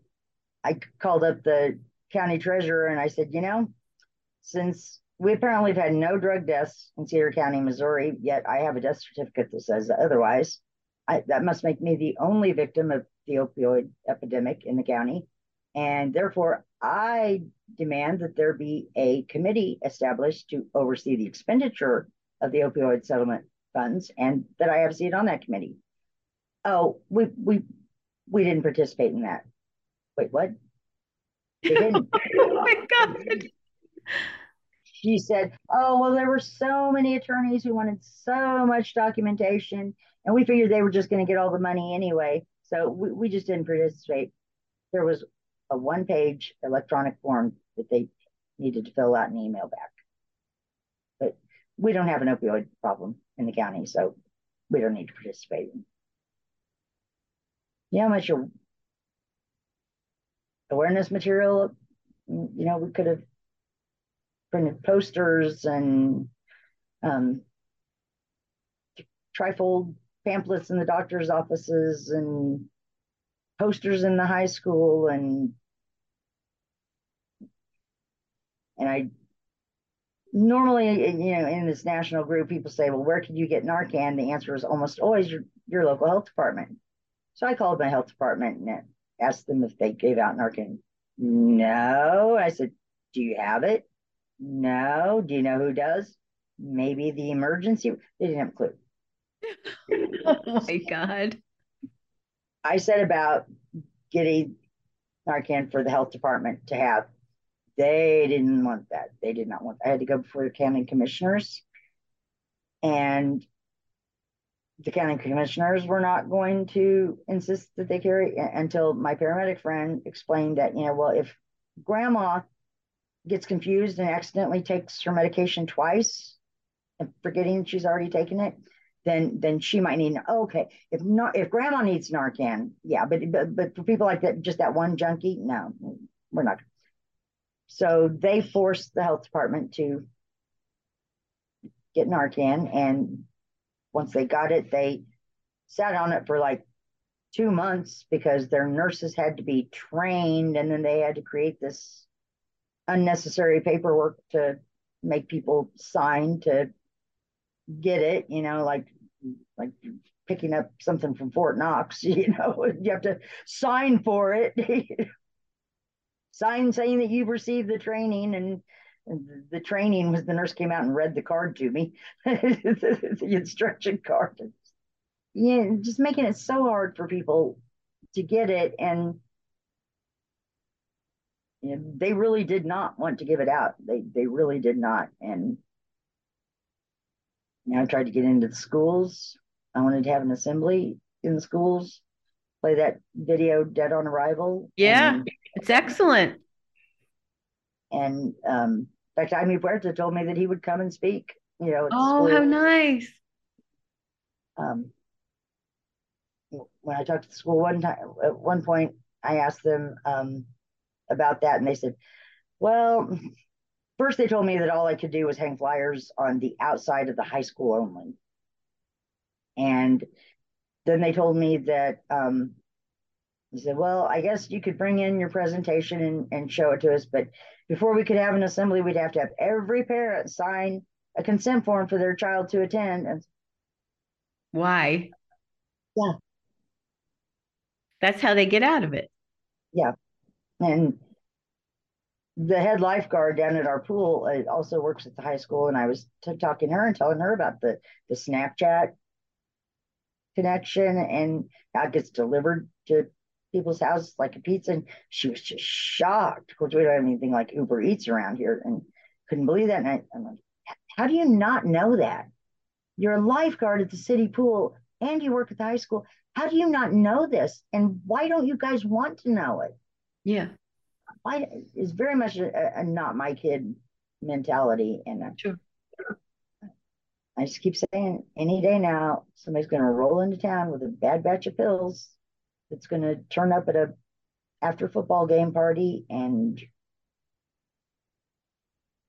I called up the county treasurer and I said, you know, since we apparently have had no drug deaths in Cedar County, Missouri, yet I have a death certificate that says otherwise. I, that must make me the only victim of the opioid epidemic in the county. And therefore, I demand that there be a committee established to oversee the expenditure of the opioid settlement funds and that I have a seat on that committee. Oh, we we we didn't participate in that. Wait, what? oh my God. She said, Oh, well, there were so many attorneys who wanted so much documentation, and we figured they were just going to get all the money anyway. So we, we just didn't participate. There was a one page electronic form that they needed to fill out and email back. We don't have an opioid problem in the county, so we don't need to participate. You know how much awareness material, you know, we could have printed posters and um, trifold pamphlets in the doctor's offices and posters in the high school and and I normally you know in this national group people say well where can you get Narcan the answer is almost always your, your local health department so I called my health department and asked them if they gave out Narcan no I said do you have it no. Do you know who does? Maybe the emergency. They didn't have a clue. oh my God. I said about getting Narcan for the health department to have. They didn't want that. They did not want. That. I had to go before the county commissioners, and the county commissioners were not going to insist that they carry until my paramedic friend explained that you know well if grandma gets confused and accidentally takes her medication twice and forgetting she's already taken it, then then she might need okay. If not if grandma needs Narcan, yeah, but but, but for people like that, just that one junkie, no, we're not. So they forced the health department to get Narcan, and once they got it, they sat on it for like two months because their nurses had to be trained, and then they had to create this unnecessary paperwork to make people sign to get it, you know, like like picking up something from Fort Knox, you know, you have to sign for it. sign saying that you've received the training and the training was the nurse came out and read the card to me, the instruction card. Yeah, just making it so hard for people to get it. And you know, they really did not want to give it out. They they really did not. And you I tried to get into the schools. I wanted to have an assembly in the schools, play that video Dead on Arrival. Yeah, and, it's excellent. And um, in fact, Jaime Puerta told me that he would come and speak. You know, oh, how nice. Um, when I talked to the school one time, at one point, I asked them, um, about that, and they said, "Well, first they told me that all I could do was hang flyers on the outside of the high school only, and then they told me that." Um, he said, Well, I guess you could bring in your presentation and, and show it to us, but before we could have an assembly, we'd have to have every parent sign a consent form for their child to attend. And why? Yeah. That's how they get out of it. Yeah and the head lifeguard down at our pool uh, also works at the high school, and I was t- talking to her and telling her about the the Snapchat connection and it gets delivered to people's houses like a pizza. And she was just shocked. Of course, we don't have anything like Uber Eats around here, and couldn't believe that. And I, I'm like, how do you not know that? You're a lifeguard at the city pool, and you work at the high school. How do you not know this? And why don't you guys want to know it? Yeah. I is very much a, a, not my kid mentality. And sure. I just keep saying any day now, somebody's going to roll into town with a bad batch of pills that's going to turn up at a after football game party and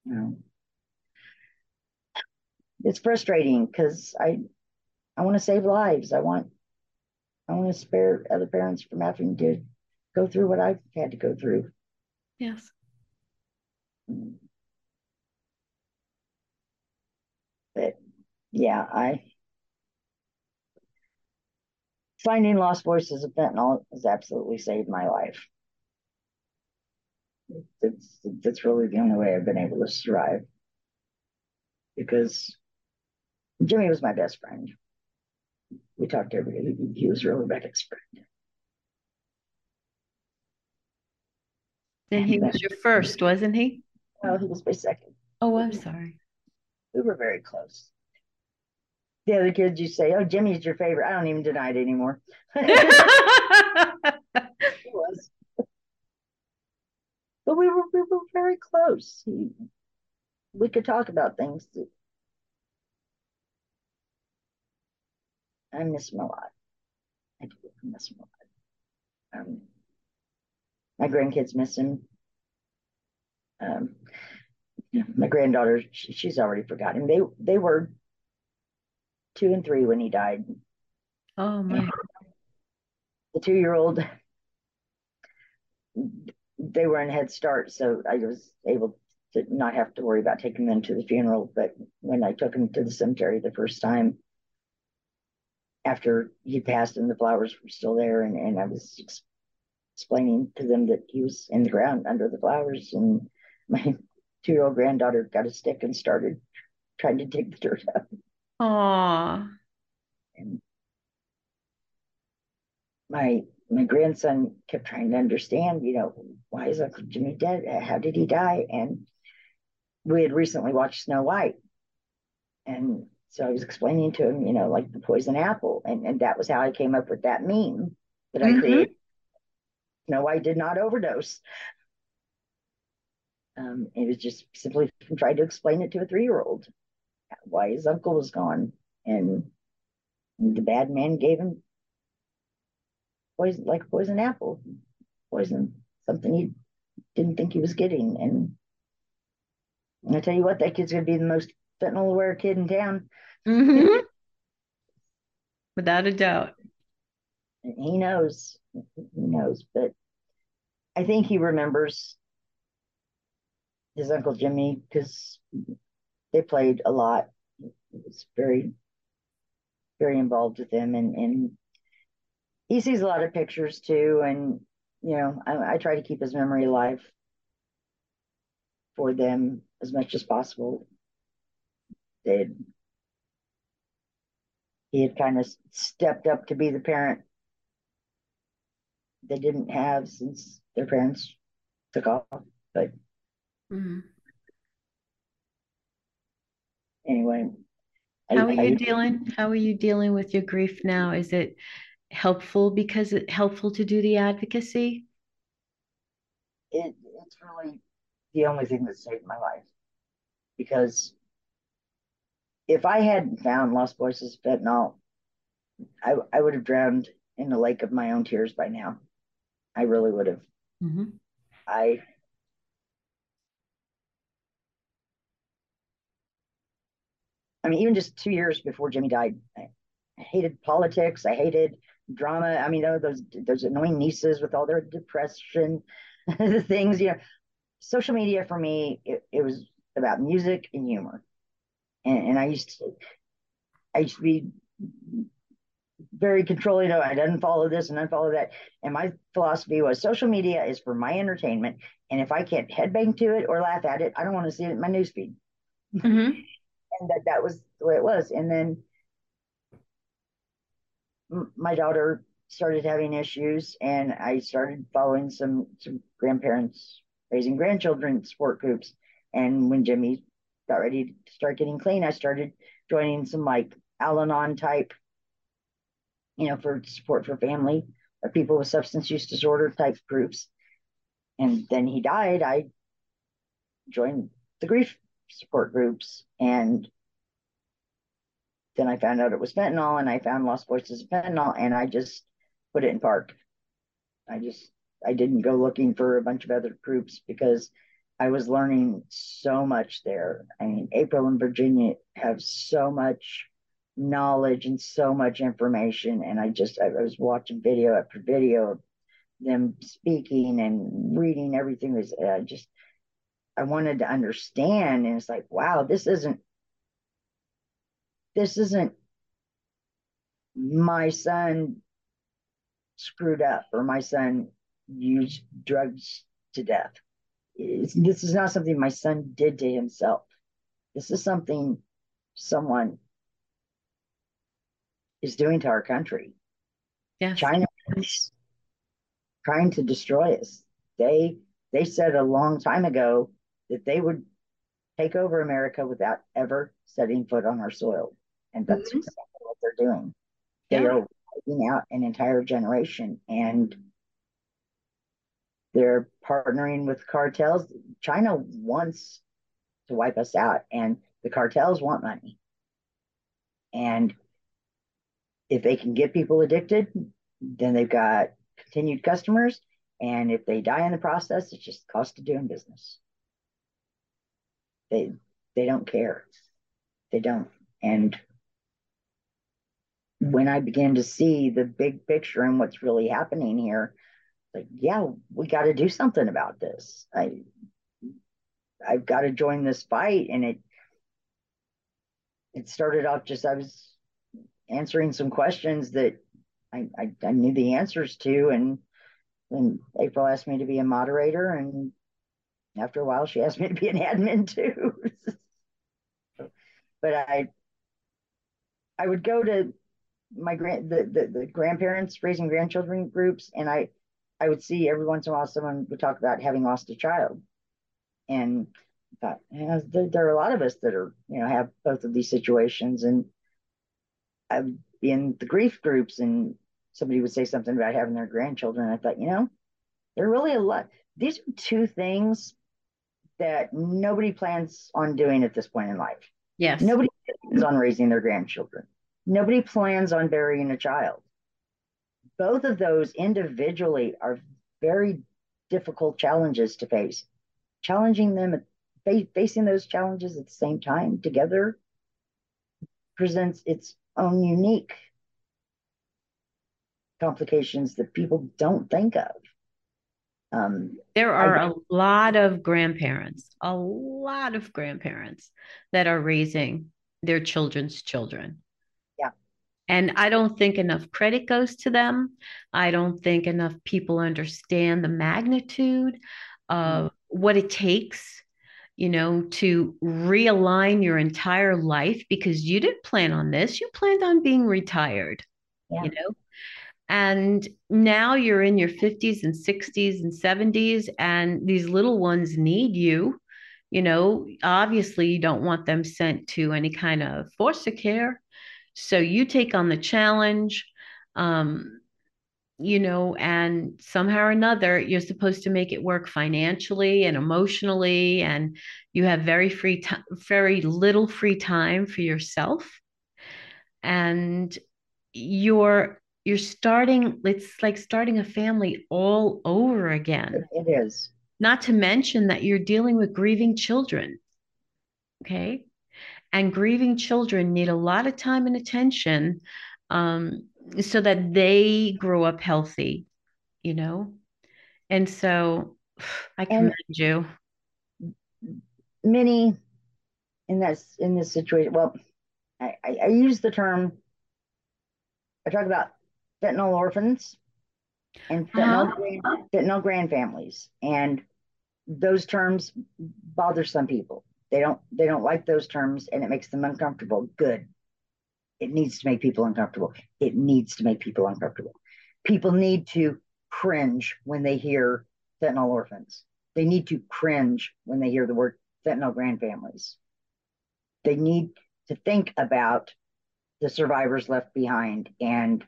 you know it's frustrating because I I want to save lives. I want I want to spare other parents from having to go through what I've had to go through. Yes. Mm. Yeah, I finding lost voices of fentanyl has absolutely saved my life. That's that's really the only way I've been able to survive. Because Jimmy was my best friend. We talked every day. He, was really my best friend. Then he was your first, wasn't he? No, he was my second. Oh, I'm sorry. We were very close. The other kids, you say, "Oh, Jimmy's your favorite." I don't even deny it anymore. he was, but we were we were very close. He, we could talk about things. That, I miss him a lot. I do miss him a lot. Um, my grandkids miss him. Um, my granddaughter, she, she's already forgotten. They they were two and three when he died. Oh my! The two year old, they were in Head Start, so I was able to not have to worry about taking them to the funeral. But when I took him to the cemetery the first time, after he passed and the flowers were still there, and, and I was explaining to them that he was in the ground under the flowers, and my two year old granddaughter got a stick and started trying to dig the dirt up. Aww. And my my grandson kept trying to understand, you know, why is Uncle Jimmy dead? How did he die? And we had recently watched Snow White. And so I was explaining to him, you know, like the poison apple. And, and that was how I came up with that meme that mm-hmm. I created. Snow White did not overdose. Um, it was just simply trying to explain it to a three year old why his uncle was gone. And the bad man gave him poison, like poison apple, poison, something he didn't think he was getting. And, I tell you what, that kid's going to be the most fentanyl aware kid in town. Mm-hmm. Without a doubt. He knows. He knows. But I think he remembers his Uncle Jimmy because they played a lot. He was very, very involved with them, and and he sees a lot of pictures too. And you know, I, I try to keep his memory alive for them as much as possible. They he had kind of stepped up to be the parent they didn't have since their parents took off. But mm-hmm. Anyway, how I, are you I, dealing? How are you dealing with your grief now? Is it helpful because it's helpful to do the advocacy? It, it's really the only thing that saved my life because if I hadn't found Lost Voices of Fentanyl, I, I would have drowned in the lake of my own tears by now. I really would have. Mm-hmm. I I mean, even just two years before Jimmy died, I hated politics. I hated drama. I mean, those those annoying nieces with all their depression, the things. You know, social media for me, it, it was about music and humor, and, and I used to, I used to be very controlling. Oh, I didn't follow this and unfollow that. And my philosophy was social media is for my entertainment. And if I can't headbang to it or laugh at it, I don't want to see it in my newsfeed. Mm-hmm. And that that was the way it was. And then my daughter started having issues, and I started following some some grandparents raising grandchildren support groups. And when Jimmy got ready to start getting clean, I started joining some like Al-Anon type you know, for support for family or people with substance use disorder type groups. And then he died. I joined the grief support groups and then I found out it was fentanyl and I found Lost Voices of Fentanyl and I just put it in park. I just I didn't go looking for a bunch of other groups because I was learning so much there. I mean, April and Virginia have so much knowledge and so much information. And I just, I was watching video after video of them speaking and reading everything was just, I wanted to understand. And it's like, wow, this isn't, this isn't my son screwed up or my son used drugs to death. It's, this is not something my son did to himself. This is something someone is doing to our country. Yeah. China is trying to destroy us. They they said a long time ago that they would take over America without ever setting foot on our soil. And that's mm-hmm. exactly what they're doing. They yeah. are wiping out an entire generation and they're partnering with cartels. China wants to wipe us out, and the cartels want money. And if they can get people addicted, then they've got continued customers. And if they die in the process, it's just the cost of doing business. They they don't care. They don't. And when I began to see the big picture and what's really happening here, like, yeah, we got to do something about this. I I've got to join this fight. And it it started off just I was answering some questions that I, I, I knew the answers to and then April asked me to be a moderator and after a while she asked me to be an admin too. but I I would go to my grand the, the, the grandparents raising grandchildren groups and I I would see every once in a while someone would talk about having lost a child. And I thought, there, are a lot of us that are, you know, have both of these situations. And I'd be in the grief groups and somebody would say something about having their grandchildren. I thought, you know, there are really a lot. These are two things that nobody plans on doing at this point in life. Yes. Nobody plans on raising their grandchildren. Nobody plans on burying a child both of those individually are very difficult challenges to face. Challenging them, facing those challenges at the same time together presents its own unique complications that people don't think of. Um, there are I, a lot of grandparents, a lot of grandparents that are raising their children's children. Yeah. And I don't think enough credit goes to them. I don't think enough people understand the magnitude of mm. what it takes, you know, to realign your entire life because you didn't plan on this. You planned on being retired, yeah. you know? And now you're in your 50s and 60s and 70s, and these little ones need you. You know, obviously, you don't want them sent to any kind of foster care so you take on the challenge, um, you know, and somehow or another, you're supposed to make it work financially and emotionally, and you have very free time, very little free time for yourself, and you're you're starting. It's like starting a family all over again. It is. Not to mention that you're dealing with grieving children. Okay. And grieving children need a lot of time and attention um, so that they grow up healthy, you know? And so I commend and you. Many in this in this situation, well, I, I, I use the term I talk about fentanyl orphans and fentanyl, uh-huh. fentanyl grand families. And those terms bother some people. They don't they don't like those terms and it makes them uncomfortable. Good. It needs to make people uncomfortable. It needs to make people uncomfortable. People need to cringe when they hear fentanyl orphans. They need to cringe when they hear the word fentanyl grandfamilies. They need to think about the survivors left behind and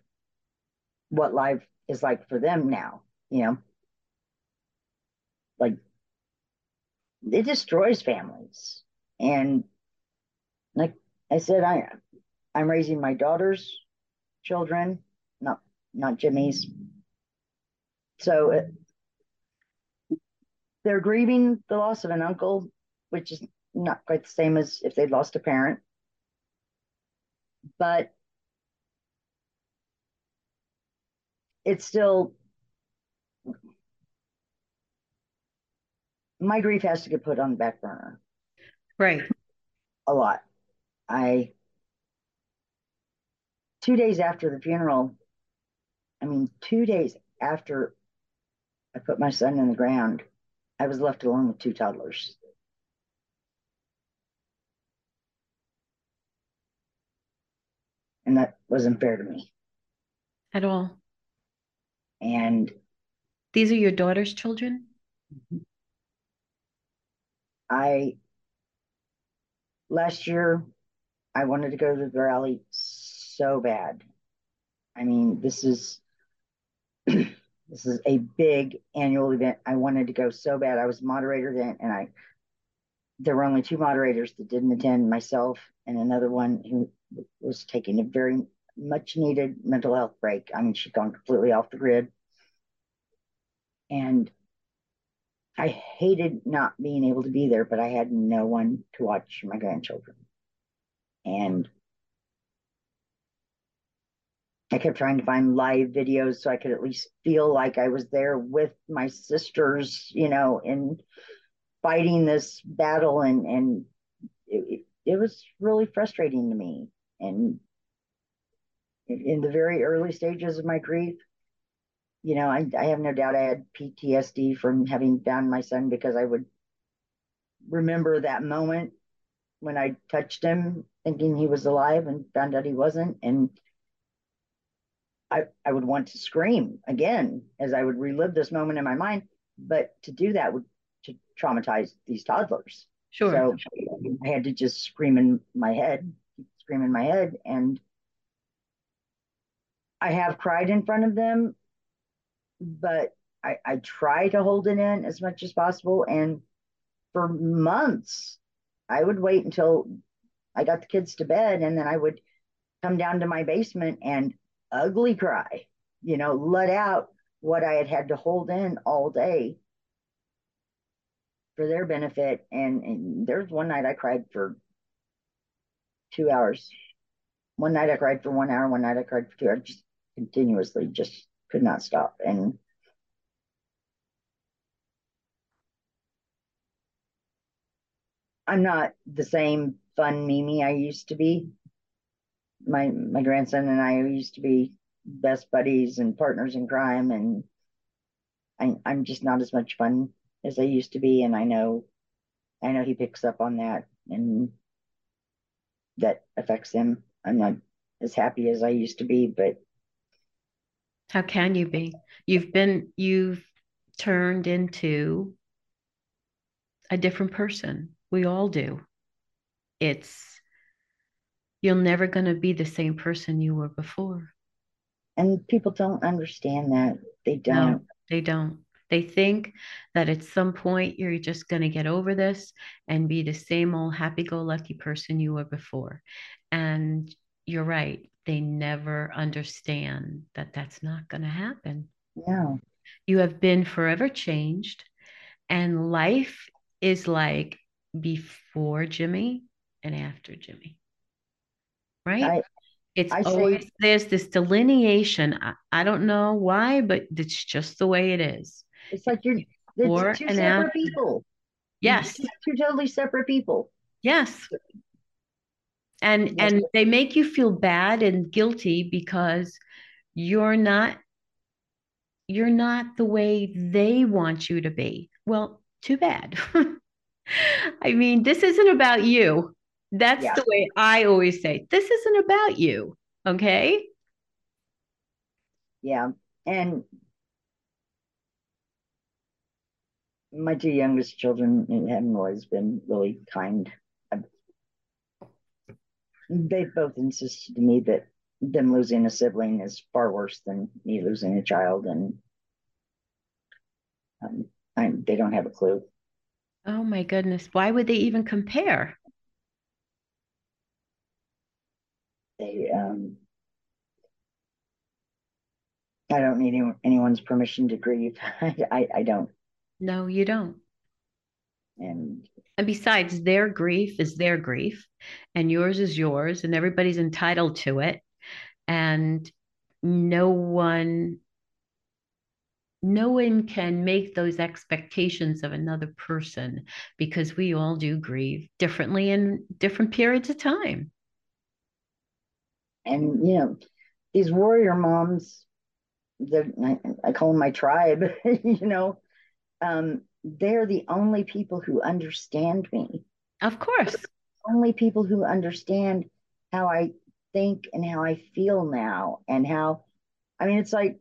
what life is like for them now, you know. Like it destroys families. And like I said, I I'm raising my daughter's children, not not Jimmy's. So it, they're grieving the loss of an uncle, which is not quite the same as if they'd lost a parent. But it's still my grief has to get put on the back burner. Right. A lot. I two days after the funeral, I mean, two days after I put my son in the ground, I was left alone with two toddlers. And that wasn't fair to me at all. And these are your daughter's children? Mm-hmm. I, last year, I wanted to go to the rally so bad. I mean, this is this is a big annual event. I wanted to go so bad. I was moderator then, and I there were only two moderators that didn't attend, myself and another one who was taking a very much needed mental health break. I mean, she'd gone completely off the grid. And I hated not being able to be there, but I had no one to watch my grandchildren. And I kept trying to find live videos so I could at least feel like I was there with my sisters, you know, in fighting this battle. And, and it, it was really frustrating to me. And in the very early stages of my grief, you know, I, I have no doubt I had PTSD from having found my son because I would remember that moment when I touched him thinking he was alive and found out he wasn't. And I, I would want to scream again as I would relive this moment in my mind. But to do that would to traumatize these toddlers. Sure. So I had to just scream in my head, scream in my head. And I have cried in front of them, but I, I try to hold it in as much as possible. And for months, I would wait until I got the kids to bed and then I would come down to my basement and ugly cry, you know, let out what I had had to hold in all day for their benefit. And, and there's one night I cried for two hours. One night I cried for one hour. One night I cried for two hours. Just continuously just could not stop. And I'm not the same fun Mimi I used to be. My my grandson and I used to be best buddies and partners in crime, and I, I'm just not as much fun as I used to be. And I know, I know he picks up on that, and that affects him. I'm not as happy as I used to be, but how can you be? You've been, you've turned into a different person. We all do. It's, you're never going to be the same person you were before. And people don't understand that. They don't. No, they don't. They think that at some point you're just going to get over this and be the same old happy go lucky person you were before. And you're right they never understand that that's not going to happen. No. You have been forever changed, and life is like before Jimmy and after Jimmy. Right? I, it's I always say, there's this delineation. I, I, don't know why, but it's just the way it is. It's like you're two separate after. people. Yes. Two, two totally separate people. Yes and yes. and they make you feel bad and guilty because you're not you're not the way they want you to be. Well too bad. I mean this isn't about you. That's yeah. the way i always say this isn't about you okay? Yeah. And my two youngest children haven't always been really kind they both insisted to me that them losing a sibling is far worse than me losing a child, and um, I, they don't have a clue. Oh my goodness! Why would they even compare? They, um, I don't need any, anyone's permission to grieve. I, I, I don't. No, you don't. And and besides, their grief is their grief, and yours is yours, and everybody's entitled to it. And no one no one can make those expectations of another person because we all do grieve differently in different periods of time. and you know, these warrior moms, the I, I call them my tribe, you know, um, they're the only people who understand me. Of course. Only people who understand how I think and how I feel now and how I mean it's like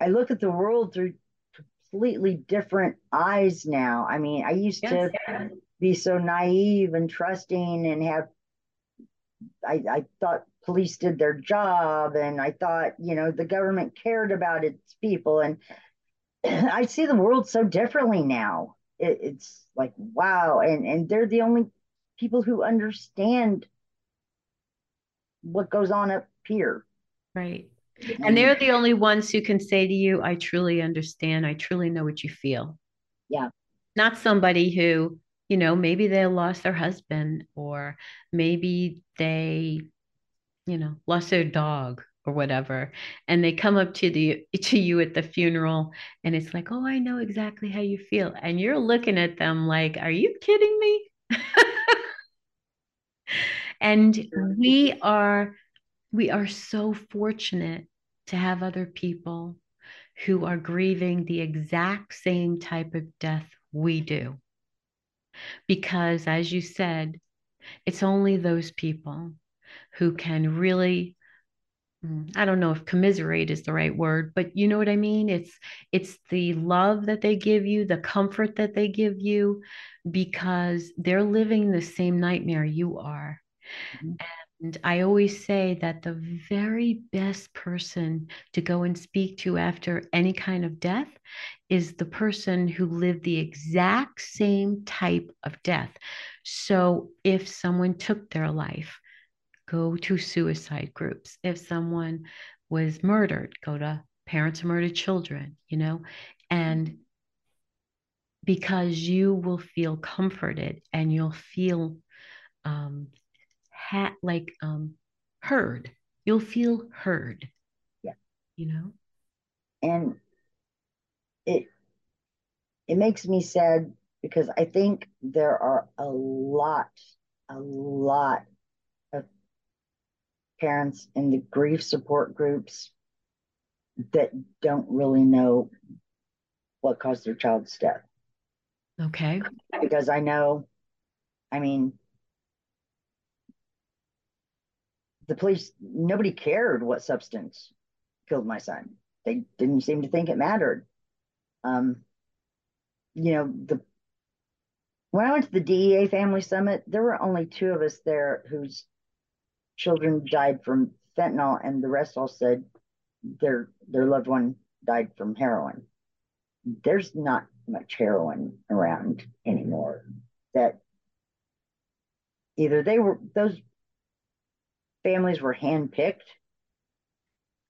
I look at the world through completely different eyes now. I mean, I used yes. to be so naive and trusting and have I, I thought police did their job and I thought, you know, the government cared about its people. And I see the world so differently now. It, it's like, wow. And, and they're the only people who understand what goes on up here. Right. Mm-hmm. And they're the only ones who can say to you, I truly understand. I truly know what you feel. Yeah. Not somebody who, you know, maybe they lost their husband or maybe they, you know, lost their dog or whatever and they come up to the to you at the funeral and it's like oh i know exactly how you feel and you're looking at them like are you kidding me and we are we are so fortunate to have other people who are grieving the exact same type of death we do. Because, as you said, it's only those people who can really I don't know if commiserate is the right word, but you know what I mean? It's it's the love that they give you, the comfort that they give you because they're living the same nightmare you are. Mm-hmm. And I always say that the very best person to go and speak to after any kind of death is the person who lived the exact same type of death. So if someone took their life, go to suicide groups. If someone was murdered, go to parents of murdered children, you know, and because you will feel comforted and you'll feel um, ha- like um heard. You'll feel heard. Yeah. You know? And it it makes me sad because I think there are a lot, a lot parents in the grief support groups that don't really know what caused their child's death. Okay. Because I know, I mean, the police nobody cared what substance killed my son. They didn't seem to think it mattered. Um, you know, the when I went to the DEA family summit, there were only two of us there whose children died from fentanyl, and the rest all said their their loved one died from heroin. There's not much heroin around anymore. That either they were those families were handpicked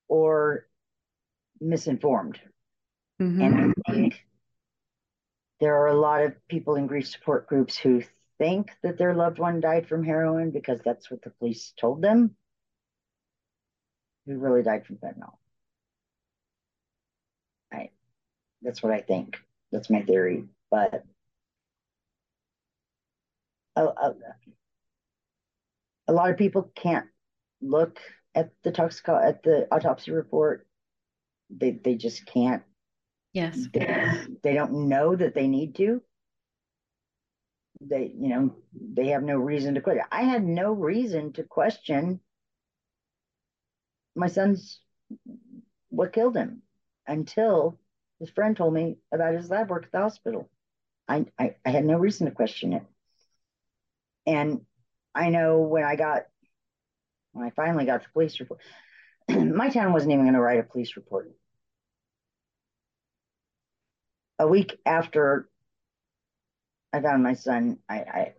or misinformed. Mm-hmm. And I think there are a lot of people in grief support groups who think that their loved one died from heroin because that's what the police told them, who really died from fentanyl. I, that's what I think. That's my theory. But a, a, a lot of people can't look at the toxico at the autopsy report. They they just can't. Yes. They, they don't know that they need to. They you know they have no reason to quit. I had no reason to question my son's what killed him until his friend told me about his lab work at the hospital. I, I, I had no reason to question it. And I know when I got when I finally got the police report, my town wasn't even going to write a police report. A week after I found my son, I, I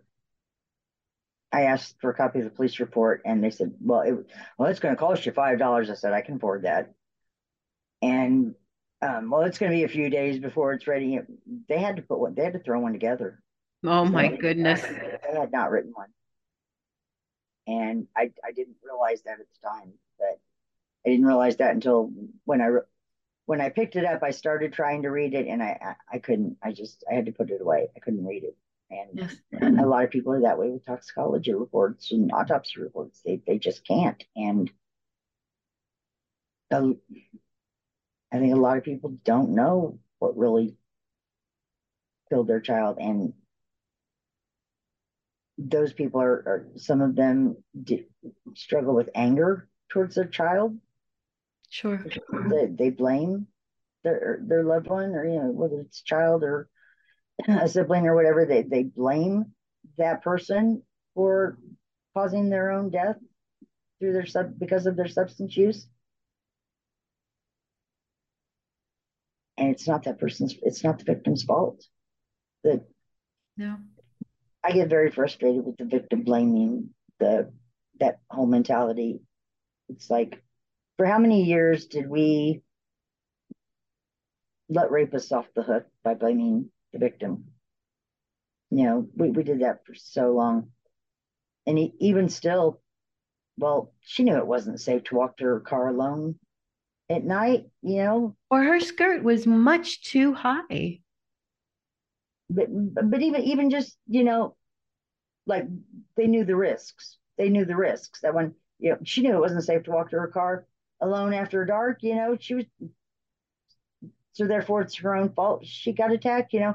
I asked for a copy of the police report, and they said, "Well, it, well, it's going to cost you five dollars." I said, "I can afford that." And um, well, it's going to be a few days before it's ready. They had to put one. They had to throw one together. Oh my goodness! They had not written one and I I didn't realize that at the time. But I didn't realize that until when I when I picked it up. I started trying to read it, and I I, I couldn't. I just I had to put it away. I couldn't read it, And yes. a lot of people are that way with toxicology reports and autopsy reports. They they just can't. And um, I think a lot of people don't know what really killed their child. And those people are, are some of them struggle with anger towards their child. Sure. They, they blame their their loved one or you know whether it's child or a sibling or whatever they they blame that person for causing their own death through their sub because of their substance use. And it's not that person's it's not the victim's fault. That no. I get very frustrated with the victim blaming the that whole mentality. It's like for how many years did we let rapists off the hook by blaming the victim. You know, we, we did that for so long. And he, even still, well, she knew it wasn't safe to walk to her car alone at night, you know. Or her skirt was much too high. But but even even just, you know, like they knew the risks. They knew the risks that when you know she knew it wasn't safe to walk to her car alone after dark, you know, she was so therefore it's her own fault she got attacked you know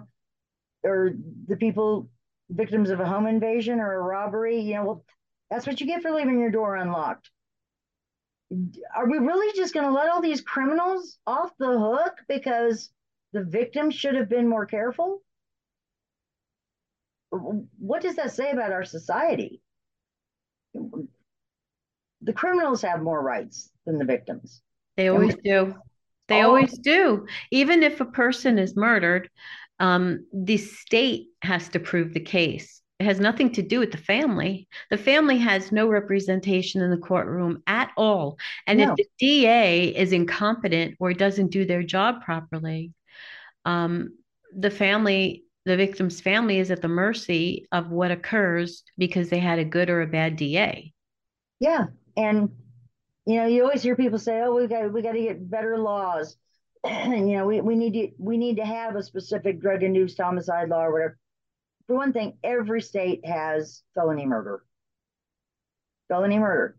or the people victims of a home invasion or a robbery you know well that's what you get for leaving your door unlocked. Are we really just going to let all these criminals off the hook because the victims should have been more careful? What does that say about our society the criminals have more rights than the victims they always do they oh. always do. Even if a person is murdered, um, the state has to prove the case. It has nothing to do with the family. The family has no representation in the courtroom at all. And no. if the DA is incompetent or doesn't do their job properly, um, the family, the victim's family, is at the mercy of what occurs because they had a good or a bad DA. Yeah. And you know, you always hear people say, "Oh, we got we got to get better laws," you know, we, we need to we need to have a specific drug-induced homicide law or whatever. For one thing, every state has felony murder. Felony murder,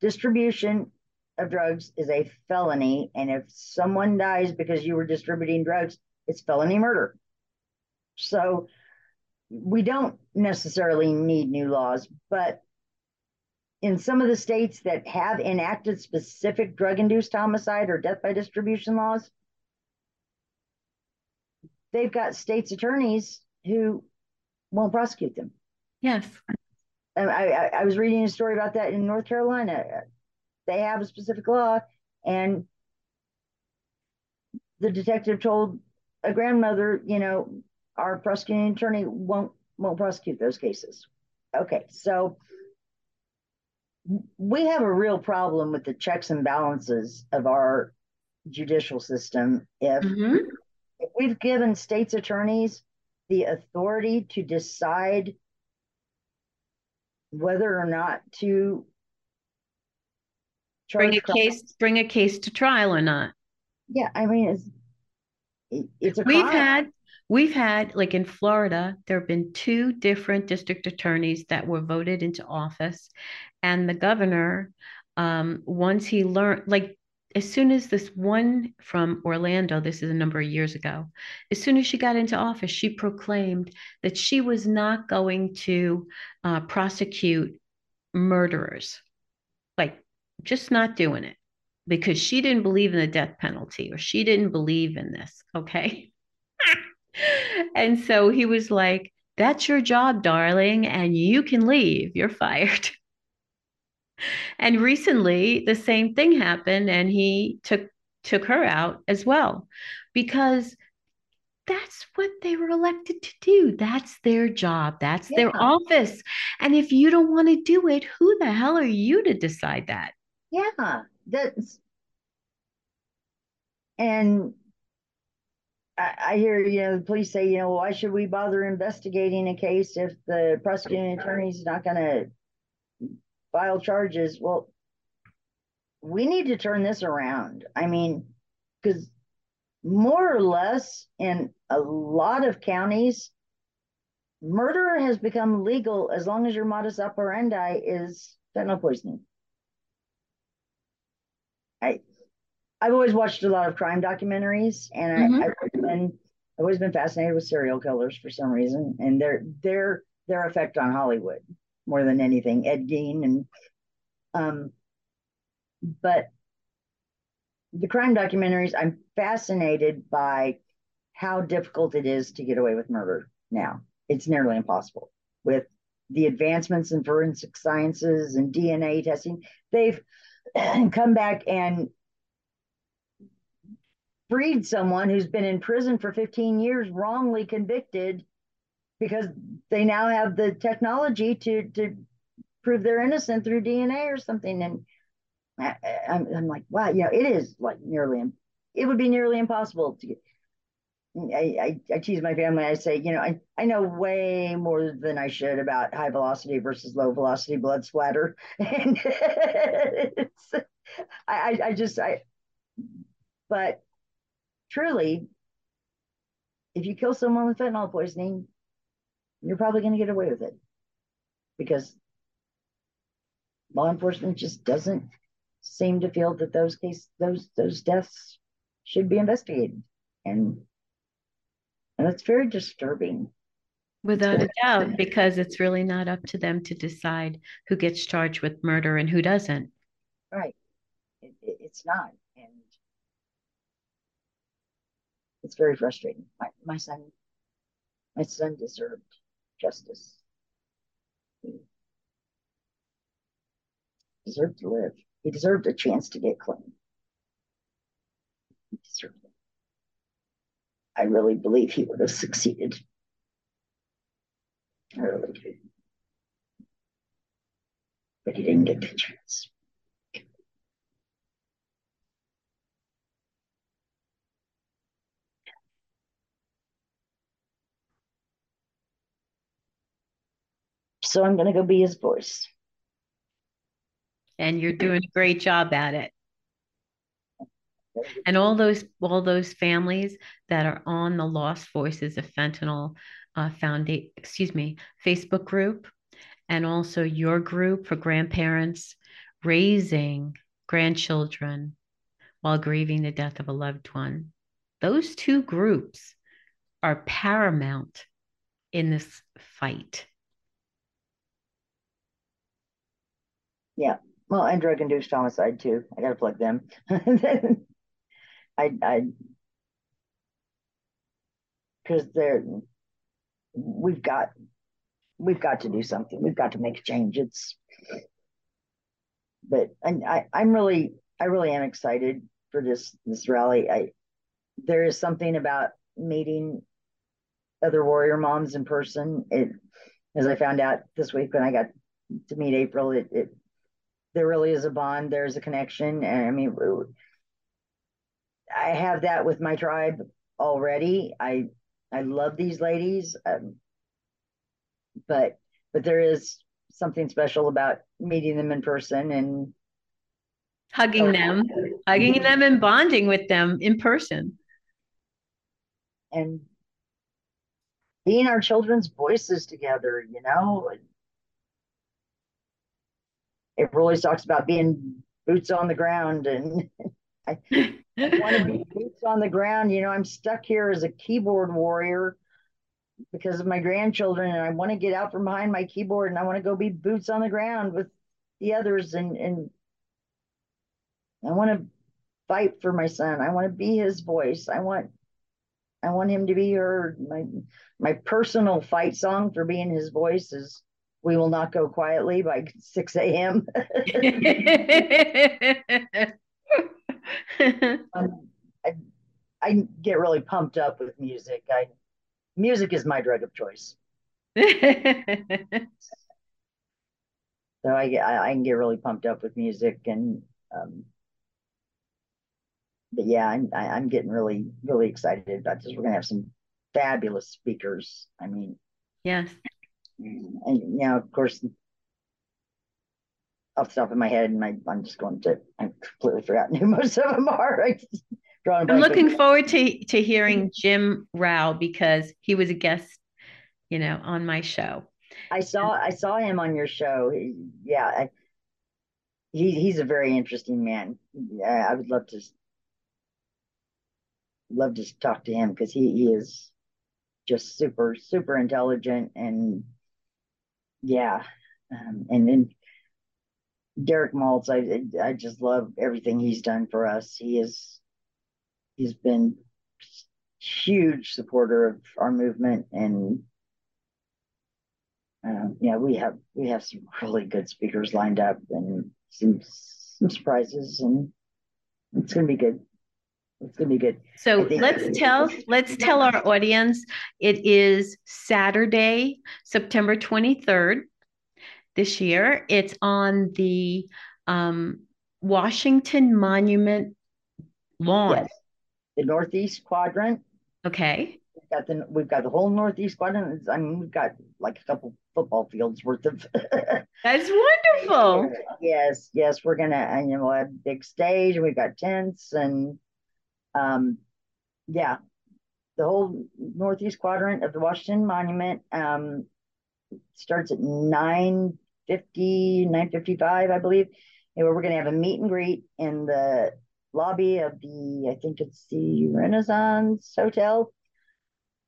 distribution of drugs is a felony, and if someone dies because you were distributing drugs, it's felony murder. So we don't necessarily need new laws, but in some of the states that have enacted specific drug induced homicide or death by distribution laws, they've got states attorneys who won't prosecute them. Yes. I, I, I, was reading a story about that in North Carolina. They have a specific law, and the detective told a grandmother, you know, our prosecuting attorney won't won't prosecute those cases. Okay, so we have a real problem with the checks and balances of our judicial system if, mm-hmm. if we've given states attorneys the authority to decide whether or not to bring a case bring a case to trial or not yeah i mean it's it's a we've crime. had we've had like in florida there have been two different district attorneys that were voted into office and the governor um, once he learned like as soon as this one from Orlando, this is a number of years ago, as soon as she got into office, she proclaimed that she was not going to uh, prosecute murderers, like just not doing it because she didn't believe in the death penalty or she didn't believe in this. Okay. And so he was like, That's your job, darling, and you can leave. You're fired. and recently the same thing happened and he took took her out as well because that's what they were elected to do that's their job that's yeah. their office and if you don't want to do it who the hell are you to decide that yeah that's and I, I hear you know the police say you know why should we bother investigating a case if the prosecuting attorney is not going to file charges. Well, we need to turn this around. I mean, because more or less in a lot of counties, murder has become legal as long as your modus operandi is fentanyl poisoning. I I've always watched a lot of crime documentaries, and mm-hmm. I, have been I've always been fascinated with serial killers for some reason, and their their their effect on Hollywood more than anything. Ed Gein and um, but the crime documentaries, I'm fascinated by how difficult it is to get away with murder now. It's nearly impossible with the advancements in forensic sciences and DNA testing. They've come back and freed someone who's been in prison for 15 years wrongly convicted because they now have the technology to to prove they're innocent through DNA or something and I, am I'm like wow you know it is like nearly it would be nearly impossible to get I, I, I tease my family. I say, you know, I, I know way more than I should about high velocity versus low velocity blood splatter, and I, I just I, but truly, if you kill someone with fentanyl poisoning, you're probably going to get away with it. Because law enforcement just doesn't seem to feel that those case those those deaths should be investigated. And and it's very disturbing. Without a doubt because it's really not up to them to decide who gets charged with murder and who doesn't. Right. It, it, it's not it's very frustrating. My, my son, my son deserved justice. He deserved to live. He deserved a chance to get clean. He deserved it. I really believe he would have succeeded. I really do. But he didn't get the chance. So I'm going to go be his voice. And you're doing a great job at it. And all those all those families that are on the Lost Voices of Fentanyl uh, Foundation, excuse me, Facebook group, and also your group for grandparents raising grandchildren while grieving the death of a loved one. Those two groups are paramount in this fight. Yeah. Well, and drug induced homicide too. I got to plug them. I, I, because they're, we've got, we've got to do something. We've got to make a change. It's, but and I, I'm really, I really am excited for this this rally. I, there is something about meeting other warrior moms in person. It, as I found out this week when I got to meet April, it, it there really is a bond. There's a connection. And I mean, I have that with my tribe already. I I love these ladies, um, but but there is something special about meeting them in person and hugging oh, them, hugging them, and bonding with them in person, and being our children's voices together. You know, it really talks about being boots on the ground and I, I want to be boots on the ground. You know, I'm stuck here as a keyboard warrior because of my grandchildren and I want to get out from behind my keyboard and I want to go be boots on the ground with the others and and I want to fight for my son. I want to be his voice. I want I want him to be heard. My my personal fight song for being his voice is we will not go quietly by Sixx:A.M. um, I, I get really pumped up with music. I music is my drug of choice. so I I, I, can get really pumped up with music and um, but yeah, I'm I, am getting really really excited about this. We're gonna have some fabulous speakers. I mean, yes, and you know, of course, off the top of my head, and I, am just going to, I completely forgotten who most of them are. I I'm looking forward to to hearing Jim Rauh because he was a guest you know, on my show. I saw I saw him on your show. Yeah, I, he he's a very interesting man. Yeah, I would love to love to talk to him because he, he is just super super intelligent and yeah, um, and then Derek Maltz, I I just love everything he's done for us. He is he's been huge supporter of our movement and um, yeah, we have we have some really good speakers lined up and some some surprises, and it's to be good. It's going to be good. So let's tell let's tell our audience it is Saturday, September twenty third this year. It's on the um, Washington Monument lawn. Yes. The northeast quadrant. Okay. We've got the we've got the whole northeast quadrant. I mean, we've got like a couple football fields worth of. That's wonderful. Yes, yes, we're gonna and you know have a big stage we've got tents and, um, yeah, the whole northeast quadrant of the Washington Monument um starts at 9 50, 955, I believe. And we're going to have a meet and greet in the lobby of the, I think it's the Renaissance Hotel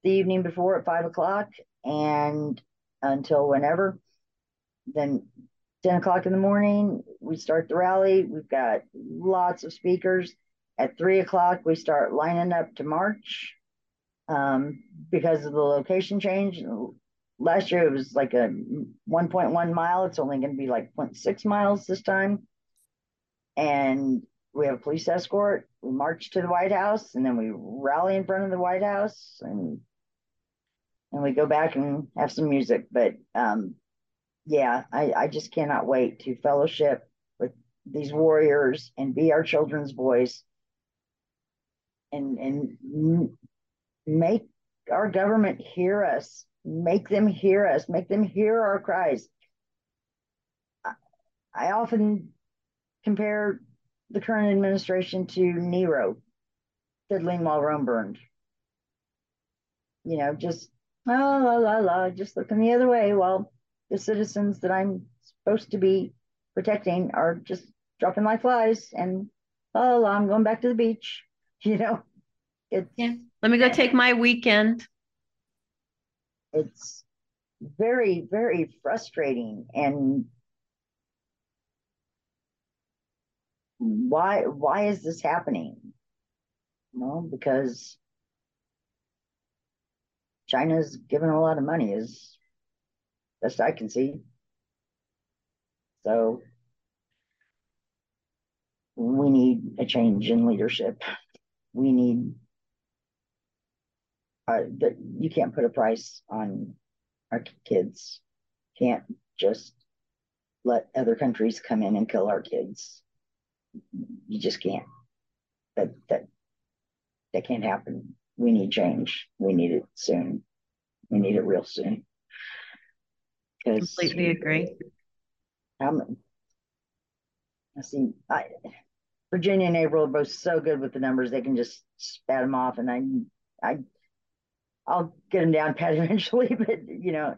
the evening before at five o'clock and until whenever. Then 10 o'clock in the morning, we start the rally. We've got lots of speakers. At three o'clock, we start lining up to march um, because of the location change last year it was like a 1.1 mile. It's only going to be like 0.6 miles this time. And we have a police escort. We march to the White House and then we rally in front of the White House and and we go back and have some music. But um, yeah, I, I just cannot wait to fellowship with these warriors and be our children's voice and and make our government hear us make them hear us, make them hear our cries. I often compare the current administration to Nero fiddling while Rome burned. You know, just la la la la, just looking the other way while the citizens that I'm supposed to be protecting are just dropping like flies and la la, I'm going back to the beach. You know, it's yeah. Let me go take my weekend. It's very very frustrating. And why why is this happening? Well because china's given a lot of money as best i can see. So we need a change in leadership we need uh, that you can't put a price on our kids. Can't just let other countries come in and kill our kids. You just can't. That that that can't happen. We need change. We need it soon. We need it real soon. Completely agree. Um, I see. I Virginia and April are both so good with the numbers; they can just spat them off, and I, I I'll get them down pat eventually, but you know,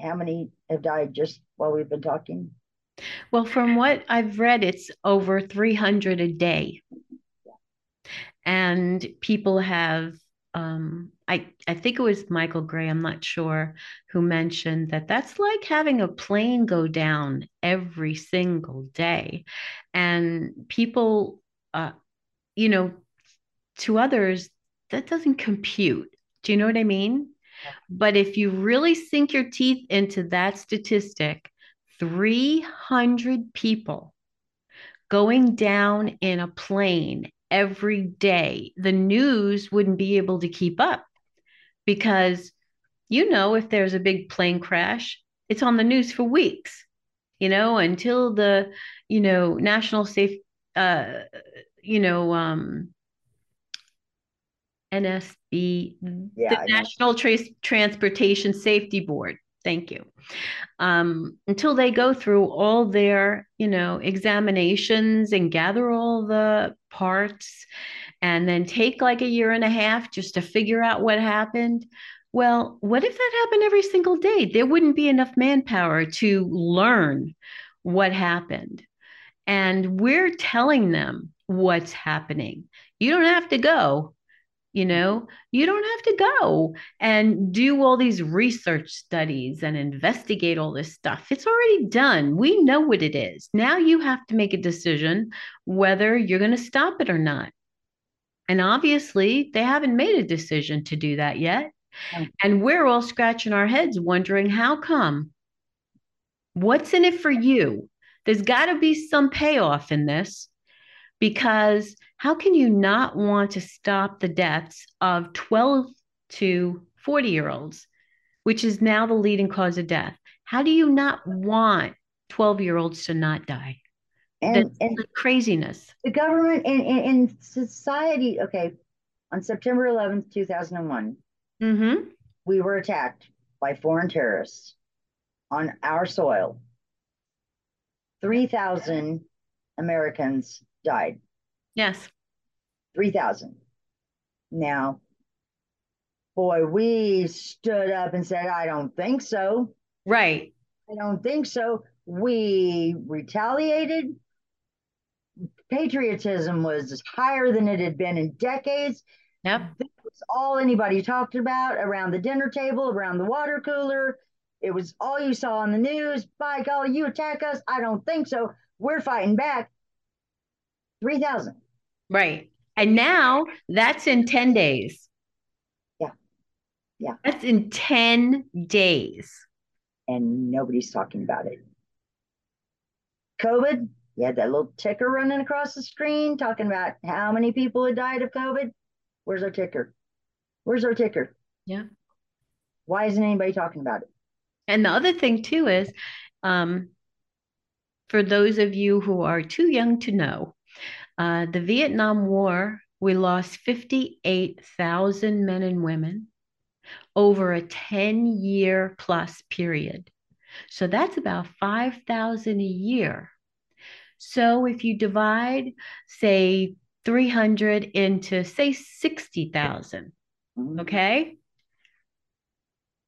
how many have died just while we've been talking? Well, from what I've read, it's over 300 a day. And people have, um, I, I think it was Michael Gray, I'm not sure, who mentioned that that's like having a plane go down every single day. And people, uh, you know, to others, that doesn't compute. Do you know what I mean? But if you really sink your teeth into that statistic, 300 people going down in a plane every day, the news wouldn't be able to keep up because, you know, if there's a big plane crash, it's on the news for weeks, you know, until the, you know, national safe, uh, you know, um, NSB, yeah, the National Tra- Transportation Safety Board. Thank you. Um, until they go through all their, you know, examinations and gather all the parts, and then take like a year and a half just to figure out what happened. Well, what if that happened every single day? There wouldn't be enough manpower to learn what happened. And we're telling them what's happening. You don't have to go. You know, you don't have to go and do all these research studies and investigate all this stuff. It's already done. We know what it is. Now you have to make a decision whether you're going to stop it or not. And obviously, they haven't made a decision to do that yet. And we're all scratching our heads wondering how come? What's in it for you? There's got to be some payoff in this because how can you not want to stop the deaths of 12 to 40 year olds, which is now the leading cause of death? How do you not want 12 year olds to not die? And, and craziness. The government and, and, and, society, okay, on September 11th, 2001, mm-hmm. we were attacked by foreign terrorists on our soil. 3,000 Americans died. Yes. 3,000. Now, boy, we stood up and said, I don't think so. Right. I don't think so. We retaliated. Patriotism was higher than it had been in decades. Yep. This was all anybody talked about around the dinner table, around the water cooler. It was all you saw on the news. By golly, you attack us. I don't think so. We're fighting back. 3,000. Right. And now that's in 10 days. Yeah. Yeah. That's in 10 days. And nobody's talking about it. COVID, you had that little ticker running across the screen talking about how many people had died of COVID. Where's our ticker? Where's our ticker? Yeah. Why isn't anybody talking about it? And the other thing, too, is um, for those of you who are too young to know, uh, the Vietnam War, we lost 58,000 men and women over a 10 year plus period. So that's about 5,000 a year. So if you divide, say, 300 into, say, 60,000, mm-hmm. okay?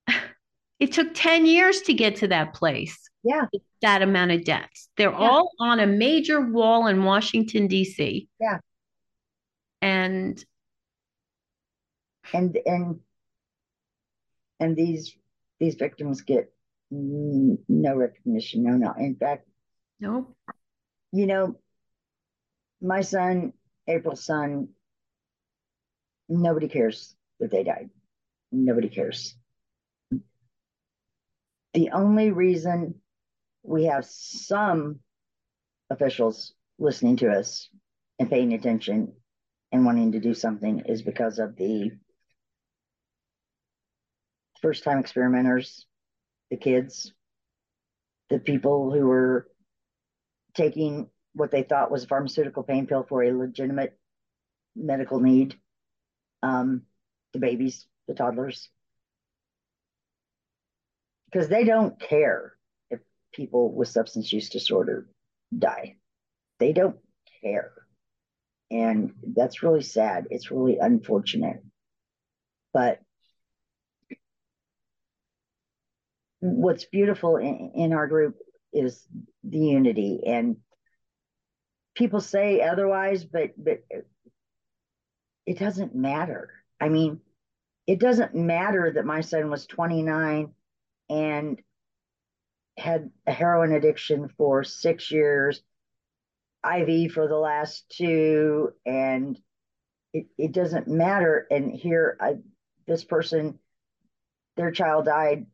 It took 10 years to get to that place. Yeah. That amount of deaths. They're yeah. all on a major wall in Washington, D.C. Yeah. And and and and these these victims get no recognition, no, no. In fact, no. You know, my son, April's son, nobody cares that they died. Nobody cares. The only reason we have some officials listening to us and paying attention and wanting to do something is because of the first time experimenters, the kids, the people who were taking what they thought was a pharmaceutical pain pill for a legitimate medical need, um, the babies, the toddlers because they don't care if people with substance use disorder die. They don't care. And that's really sad. It's really unfortunate. But what's beautiful in, in our group is the unity and people say otherwise but but it doesn't matter i mean it doesn't matter that my son was 29 and had a heroin addiction for six years, IV for the last two, and it, it doesn't matter. And here, I, this person, their child died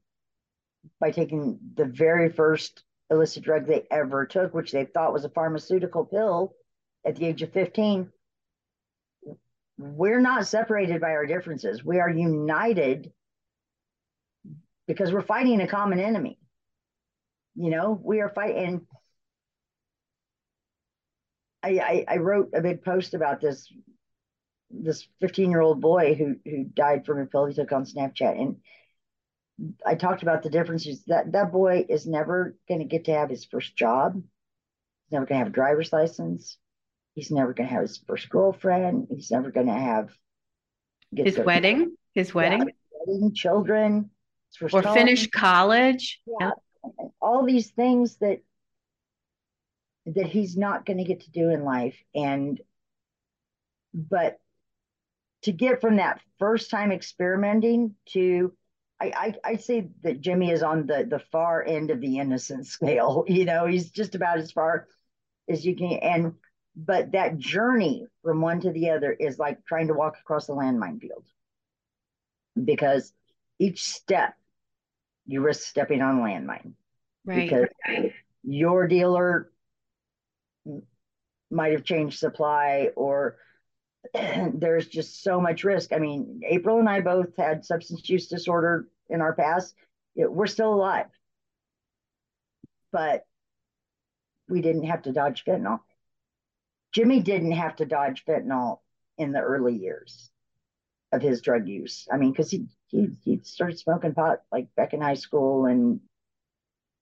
by taking the very first illicit drug they ever took, which they thought was a pharmaceutical pill at the age of 15. We're not separated by our differences. We are united because we're fighting a common enemy. You know, we are fighting. I, I, I wrote a big post about this this 15 year old boy who who died from a pill he took on Snapchat, and I talked about the differences that that boy is never going to get to have his first job. He's never going to have a driver's license. He's never going to have his first girlfriend. He's never going to have his wedding. His wedding. Yeah, getting children, or finish college. Yeah, all these things that that he's not going to get to do in life, and but to get from that first time experimenting to I, I, I say that Jimmy is on the the far end of the innocent scale. You know, he's just about as far as you can. And but that journey from one to the other is like trying to walk across a landmine field because each step you risk stepping on a landmine. Right. Because your dealer might have changed supply or there's just so much risk. I mean, April and I both had substance use disorder in our past. We're still alive, but we didn't have to dodge fentanyl. Jimmy didn't have to dodge fentanyl in the early years of his drug use. I mean, because he, he he started smoking pot like back in high school, and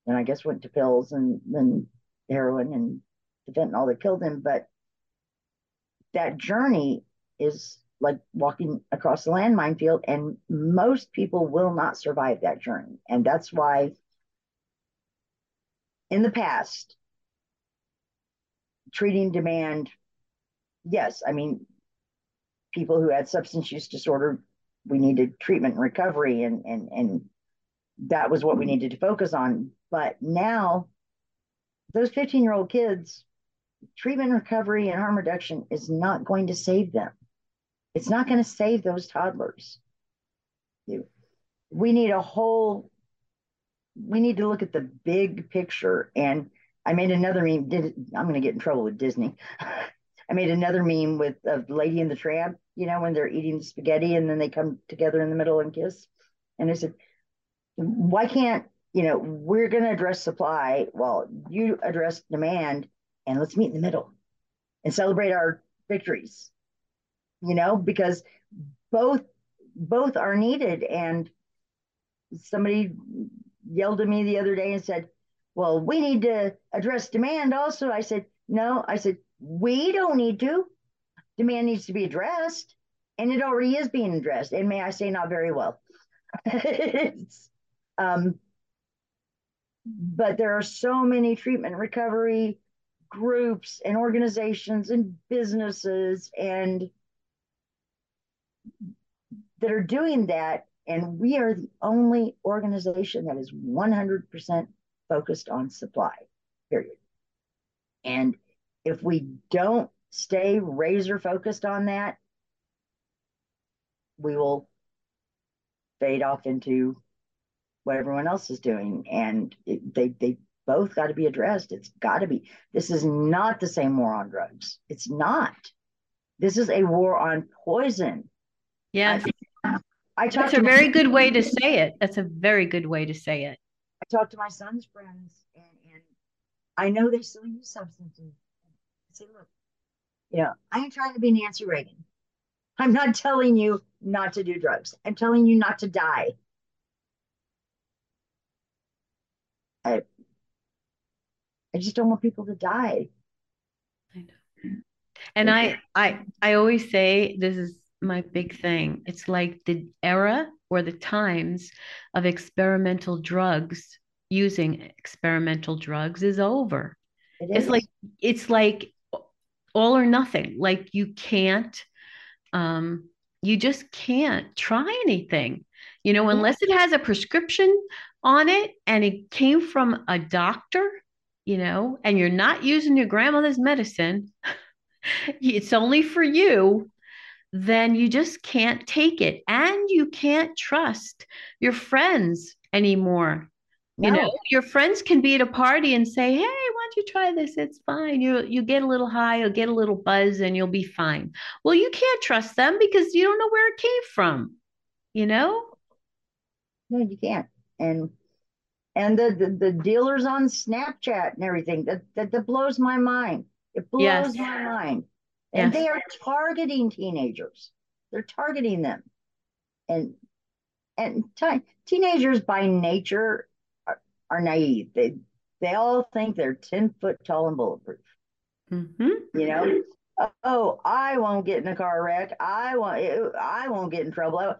and I guess went to pills and then heroin and the fentanyl that killed him. But that journey is like walking across a landmine field, and most people will not survive that journey. And that's why, in the past, treating demand, yes, I mean, people who had substance use disorder, we needed treatment and recovery, and and and that was what we needed to focus on. But now, those 15 year old kids treatment recovery and harm reduction is not going to save them. It's not going to save those toddlers. We need a whole, we need to look at the big picture. And I made another meme. I'm going to get in trouble with Disney. I made another meme with a lady in the tramp, you know, when they're eating spaghetti and then they come together in the middle and kiss. And I said, why can't, you know, we're going to address supply while you address demand and let's meet in the middle and celebrate our victories you know because both both are needed. And somebody yelled at me the other day and said well we need to address demand also. I said no i said we don't need to. Demand needs to be addressed and it already is being addressed. And may i say not very well. Um, but there are so many treatment recovery groups and organizations and businesses and that are doing that. And we are the only organization that is 100% focused on supply period. And if we don't stay razor focused on that we will fade off into what everyone else is doing. And it, they they both got to be addressed. It's got to be. This is not the same war on drugs. It's not. This is a war on poison. Yes. I, I That's a very good way to say it. That's a very good way to say it. I talked to my son's friends, and, and I know they still use substances. I say, look, you know, I ain't trying to be Nancy Reagan. I'm not telling you not to do drugs. I'm telling you not to die. I, I just don't want people to die. I know. And I, I, I always say this is my big thing. It's like the era or the times of experimental drugs using experimental drugs is over. It it's like it's like all or nothing. Like you can't, um, you just can't try anything. You know, unless it has a prescription on it and it came from a doctor you know, and you're not using your grandmother's medicine, it's only for you, then you just can't take it. And you can't trust your friends anymore. No. You know, your friends can be at a party and say, "Hey, why don't you try this? It's fine. You you get a little high, you'll get a little buzz, and you'll be fine." Well, you can't trust them because you don't know where it came from. You know. No, you can't. And and the, the, the dealers on Snapchat and everything that, that, that blows my mind. It blows yes. my mind. And yes. they are targeting teenagers. They're targeting them. And and t- teenagers by nature are, are naive. They they all think they're 10 foot tall and bulletproof. Mm-hmm. You know, oh, I won't get in a car wreck. I won't I won't get in trouble.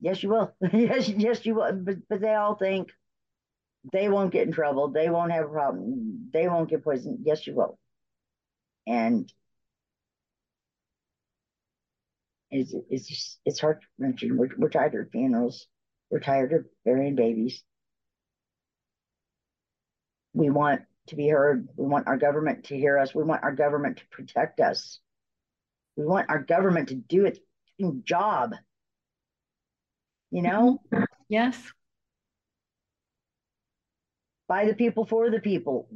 Yes, you will. yes, yes, you will. But but they all think they won't get in trouble. They won't have a problem. They won't get poisoned. Yes, you will. And it's it's just it's heart wrenching. We're, we're tired of funerals. We're tired of burying babies. We want to be heard. We want our government to hear us. We want our government to protect us. We want our government to do its job. You know? Yes. By the people, for the people.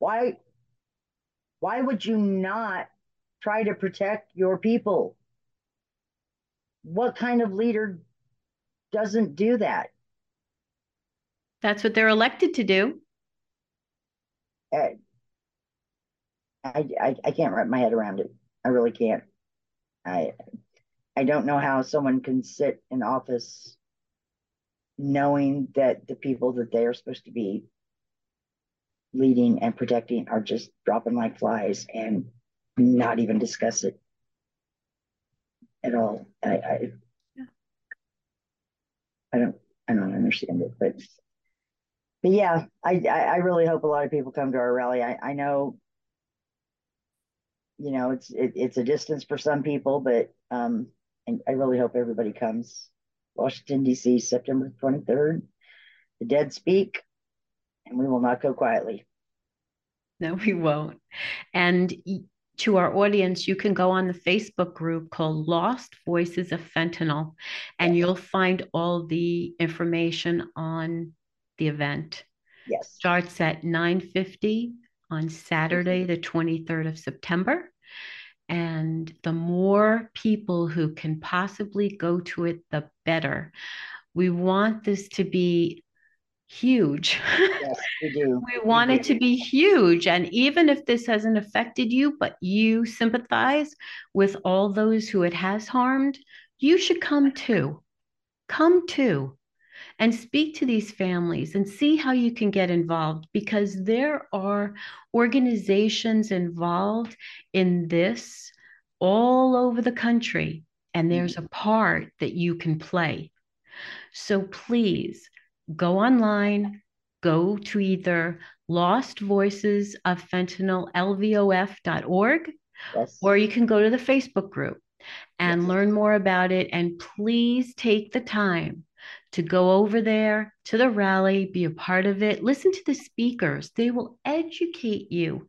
Why? Why would you not try to protect your people? What kind of leader doesn't do that? That's what they're elected to do. Eh, I, I, I can't wrap my head around it. I really can't. I I don't know how someone can sit in office knowing that the people that they are supposed to be leading and protecting are just dropping like flies and not even discuss it at all. I I, yeah. I don't I don't understand it, but but yeah, I, I really hope a lot of people come to our rally. I, I know, you know, it's it, it's a distance for some people, but um, and I really hope everybody comes. Washington D.C. September twenty third. The dead speak, and we will not go quietly. No, we won't. And to our audience, you can go on the Facebook group called Lost Voices of Fentanyl, and you'll find all the information on the event. Yes. Starts at 9:50 on Saturday, the 23rd of September. And the more people who can possibly go to it, the better. We want this to be huge. Yes, we do. we want we it to be huge. And even if this hasn't affected you, but you sympathize with all those who it has harmed, you should come too. Come too and speak to these families and see how you can get involved because there are organizations involved in this all over the country, and mm-hmm. there's a part that you can play. So please go online, go to either Lost Voices of Fentanyl, LVOF.org, yes. or you can go to the Facebook group and yes. learn more about it. And please take the time to go over there to the rally, be a part of it, listen to the speakers. They will educate you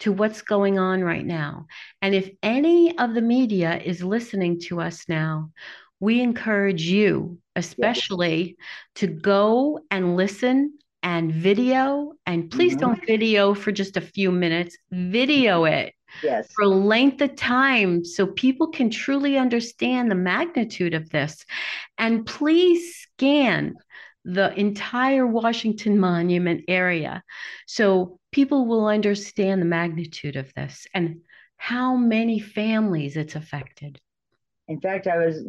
to what's going on right now. And if any of the media is listening to us now, we encourage you, especially, to go and listen and video. And please mm-hmm. don't video for just a few minutes, video it yes. for length of time so people can truly understand the magnitude of this. And please scan the entire Washington Monument area so people will understand the magnitude of this and how many families it's affected. In fact, I was,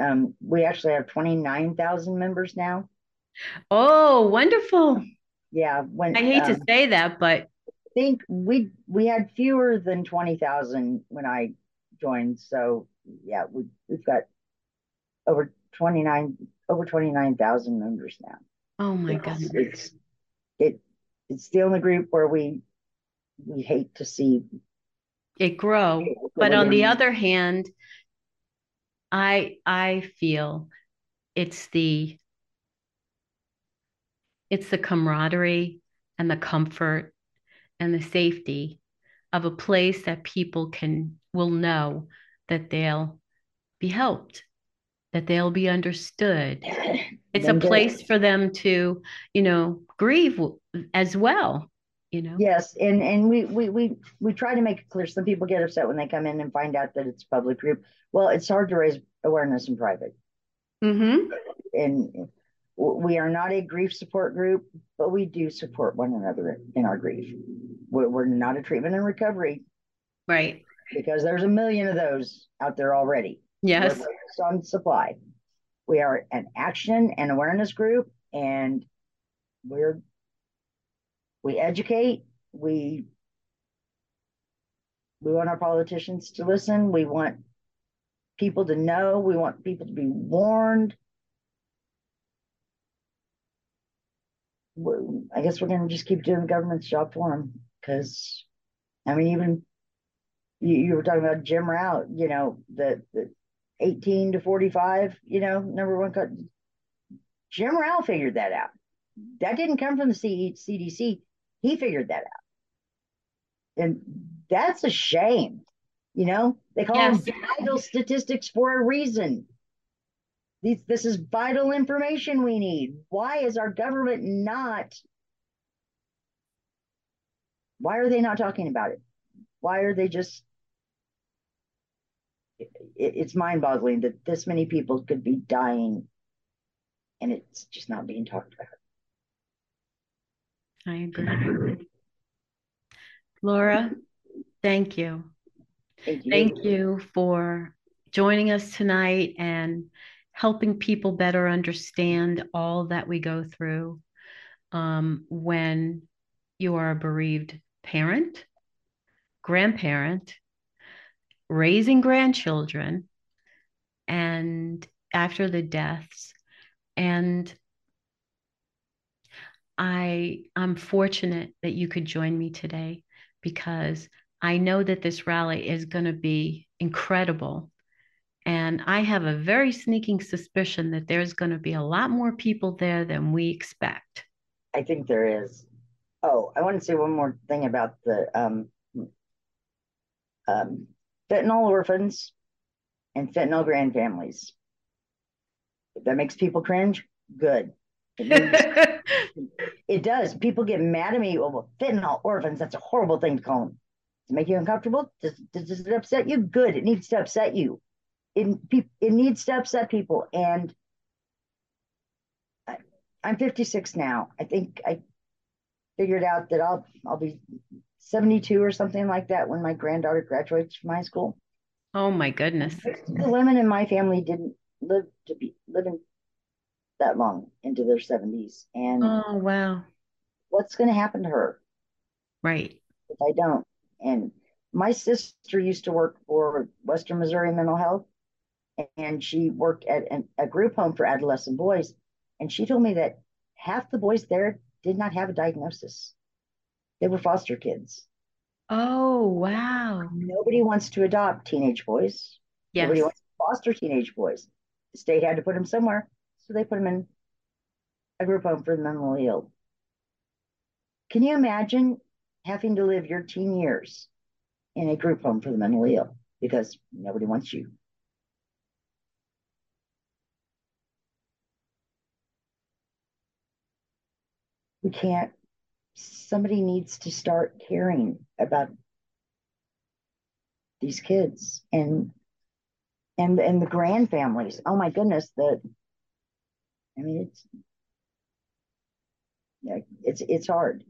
um, we actually have 29,000 members now. Oh, wonderful. Yeah. When I hate um, to say that, but think we we had fewer than 20,000 when I joined. So yeah, we we've got over 29 over 29,000 members now. Oh my it's, goodness. It's it it's the only group where we we hate to see it grow. But on the other hand, I I feel it's the it's the camaraderie and the comfort and the safety of a place that people can will know that they'll be helped that they'll be understood. It's a place for them to you know grieve as well you know? Yes and and we we we we try to make it clear. Some people get upset when they come in and find out that it's a public group. Well it's hard to raise awareness in private. Mm-hmm. and we are not a grief support group, but we do support one another in our grief. We're, not a treatment and recovery. Right. Because there's a million of those out there already. Yes. We're focused on supply. We are an action and awareness group, and we're we educate. We we want our politicians to listen. We want people to know. We want people to be warned. I guess we're going to just keep doing the government's job for them because, I mean, even you, you were talking about Jim Rauh, you know, the, the 18 to 45, you know, number one cut. Jim Rauh figured that out. That didn't come from the CDC. He figured that out. And that's a shame. You know, they call yes. them vital statistics for a reason. These, this is vital information we need. Why is our government not? Why are they not talking about it? Why are they just? It, it's mind boggling that this many people could be dying and it's just not being talked about. I agree. Laura, thank you. Thank you. Thank you for joining us tonight and helping people better understand all that we go through um, when you are a bereaved parent, grandparent, raising grandchildren, and after the deaths. And I I'm fortunate that you could join me today because I know that this rally is going to be incredible. And I have a very sneaking suspicion that there's going to be a lot more people there than we expect. I think there is. Oh, I want to say one more thing about the um, um, fentanyl orphans and fentanyl grand families. If that makes people cringe, good. It, it does. People get mad at me. Well, fentanyl orphans, that's a horrible thing to call them to make you uncomfortable? Does, does it upset you? Good. It needs to upset you. It, it needs to upset people. And I, I'm 56 now. I think I figured out that I'll I'll be 72 or something like that when my granddaughter graduates from high school. Oh my goodness. The women in my family didn't live to be living that long into their 70s. And oh wow. What's gonna happen to her? Right. If I don't. And my sister used to work for Western Missouri Mental Health, and she worked at an, a group home for adolescent boys. And she told me that half the boys there did not have a diagnosis, they were foster kids. Oh, wow. Nobody wants to adopt teenage boys. Yes. Nobody wants to foster teenage boys. The state had to put them somewhere, so they put them in a group home for the mentally ill. Can you imagine having to live your teen years in a group home for the mentally ill because nobody wants you. We can't, somebody needs to start caring about these kids and and and the grand families. Oh my goodness, that I mean it's yeah, it's it's hard.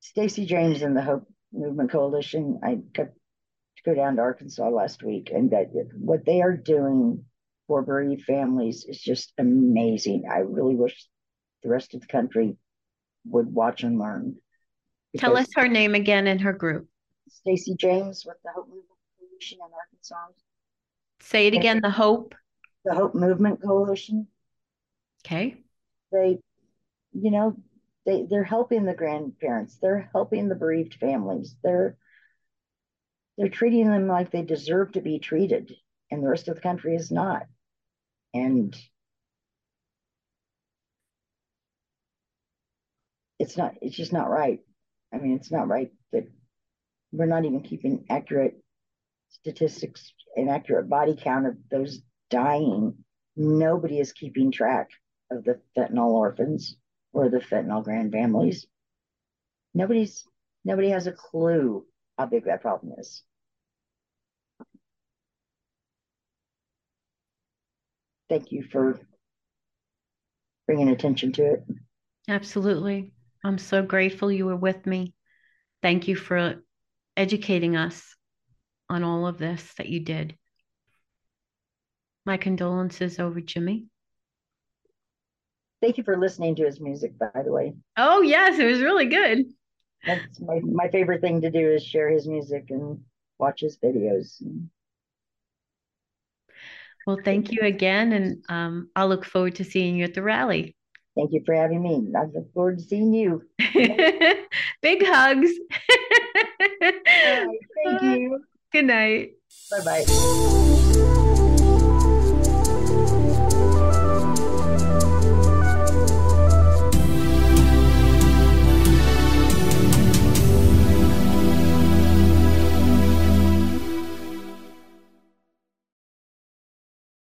Stacy James and the Hope Movement Coalition. I got to go down to Arkansas last week, and that what they are doing for bereaved families is just amazing. I really wish the rest of the country would watch and learn. Tell us her name again and her group. Stacy James with the Hope Movement Coalition in Arkansas. Say it again. The Hope. The Hope Movement Coalition. Okay. They, you know, they they're helping the grandparents they're helping the bereaved families they're they're treating them like they deserve to be treated and the rest of the country is not and it's not it's just not right i mean it's not right that we're not even keeping accurate statistics and accurate body count of those dying nobody is keeping track of the fentanyl orphans or the fentanyl grand families. Nobody's nobody has a clue how big that problem is. Thank you for bringing attention to it. Absolutely. I'm so grateful you were with me. Thank you for educating us on all of this that you did. My condolences over Jimmy. Thank you for listening to his music, by the way. Oh, yes, it was really good. That's my, my favorite thing to do is share his music and watch his videos. Well, thank you again, and um, I'll look forward to seeing you at the rally. Thank you for having me. I look forward to seeing you. Big hugs. thank you. Good night. Bye bye.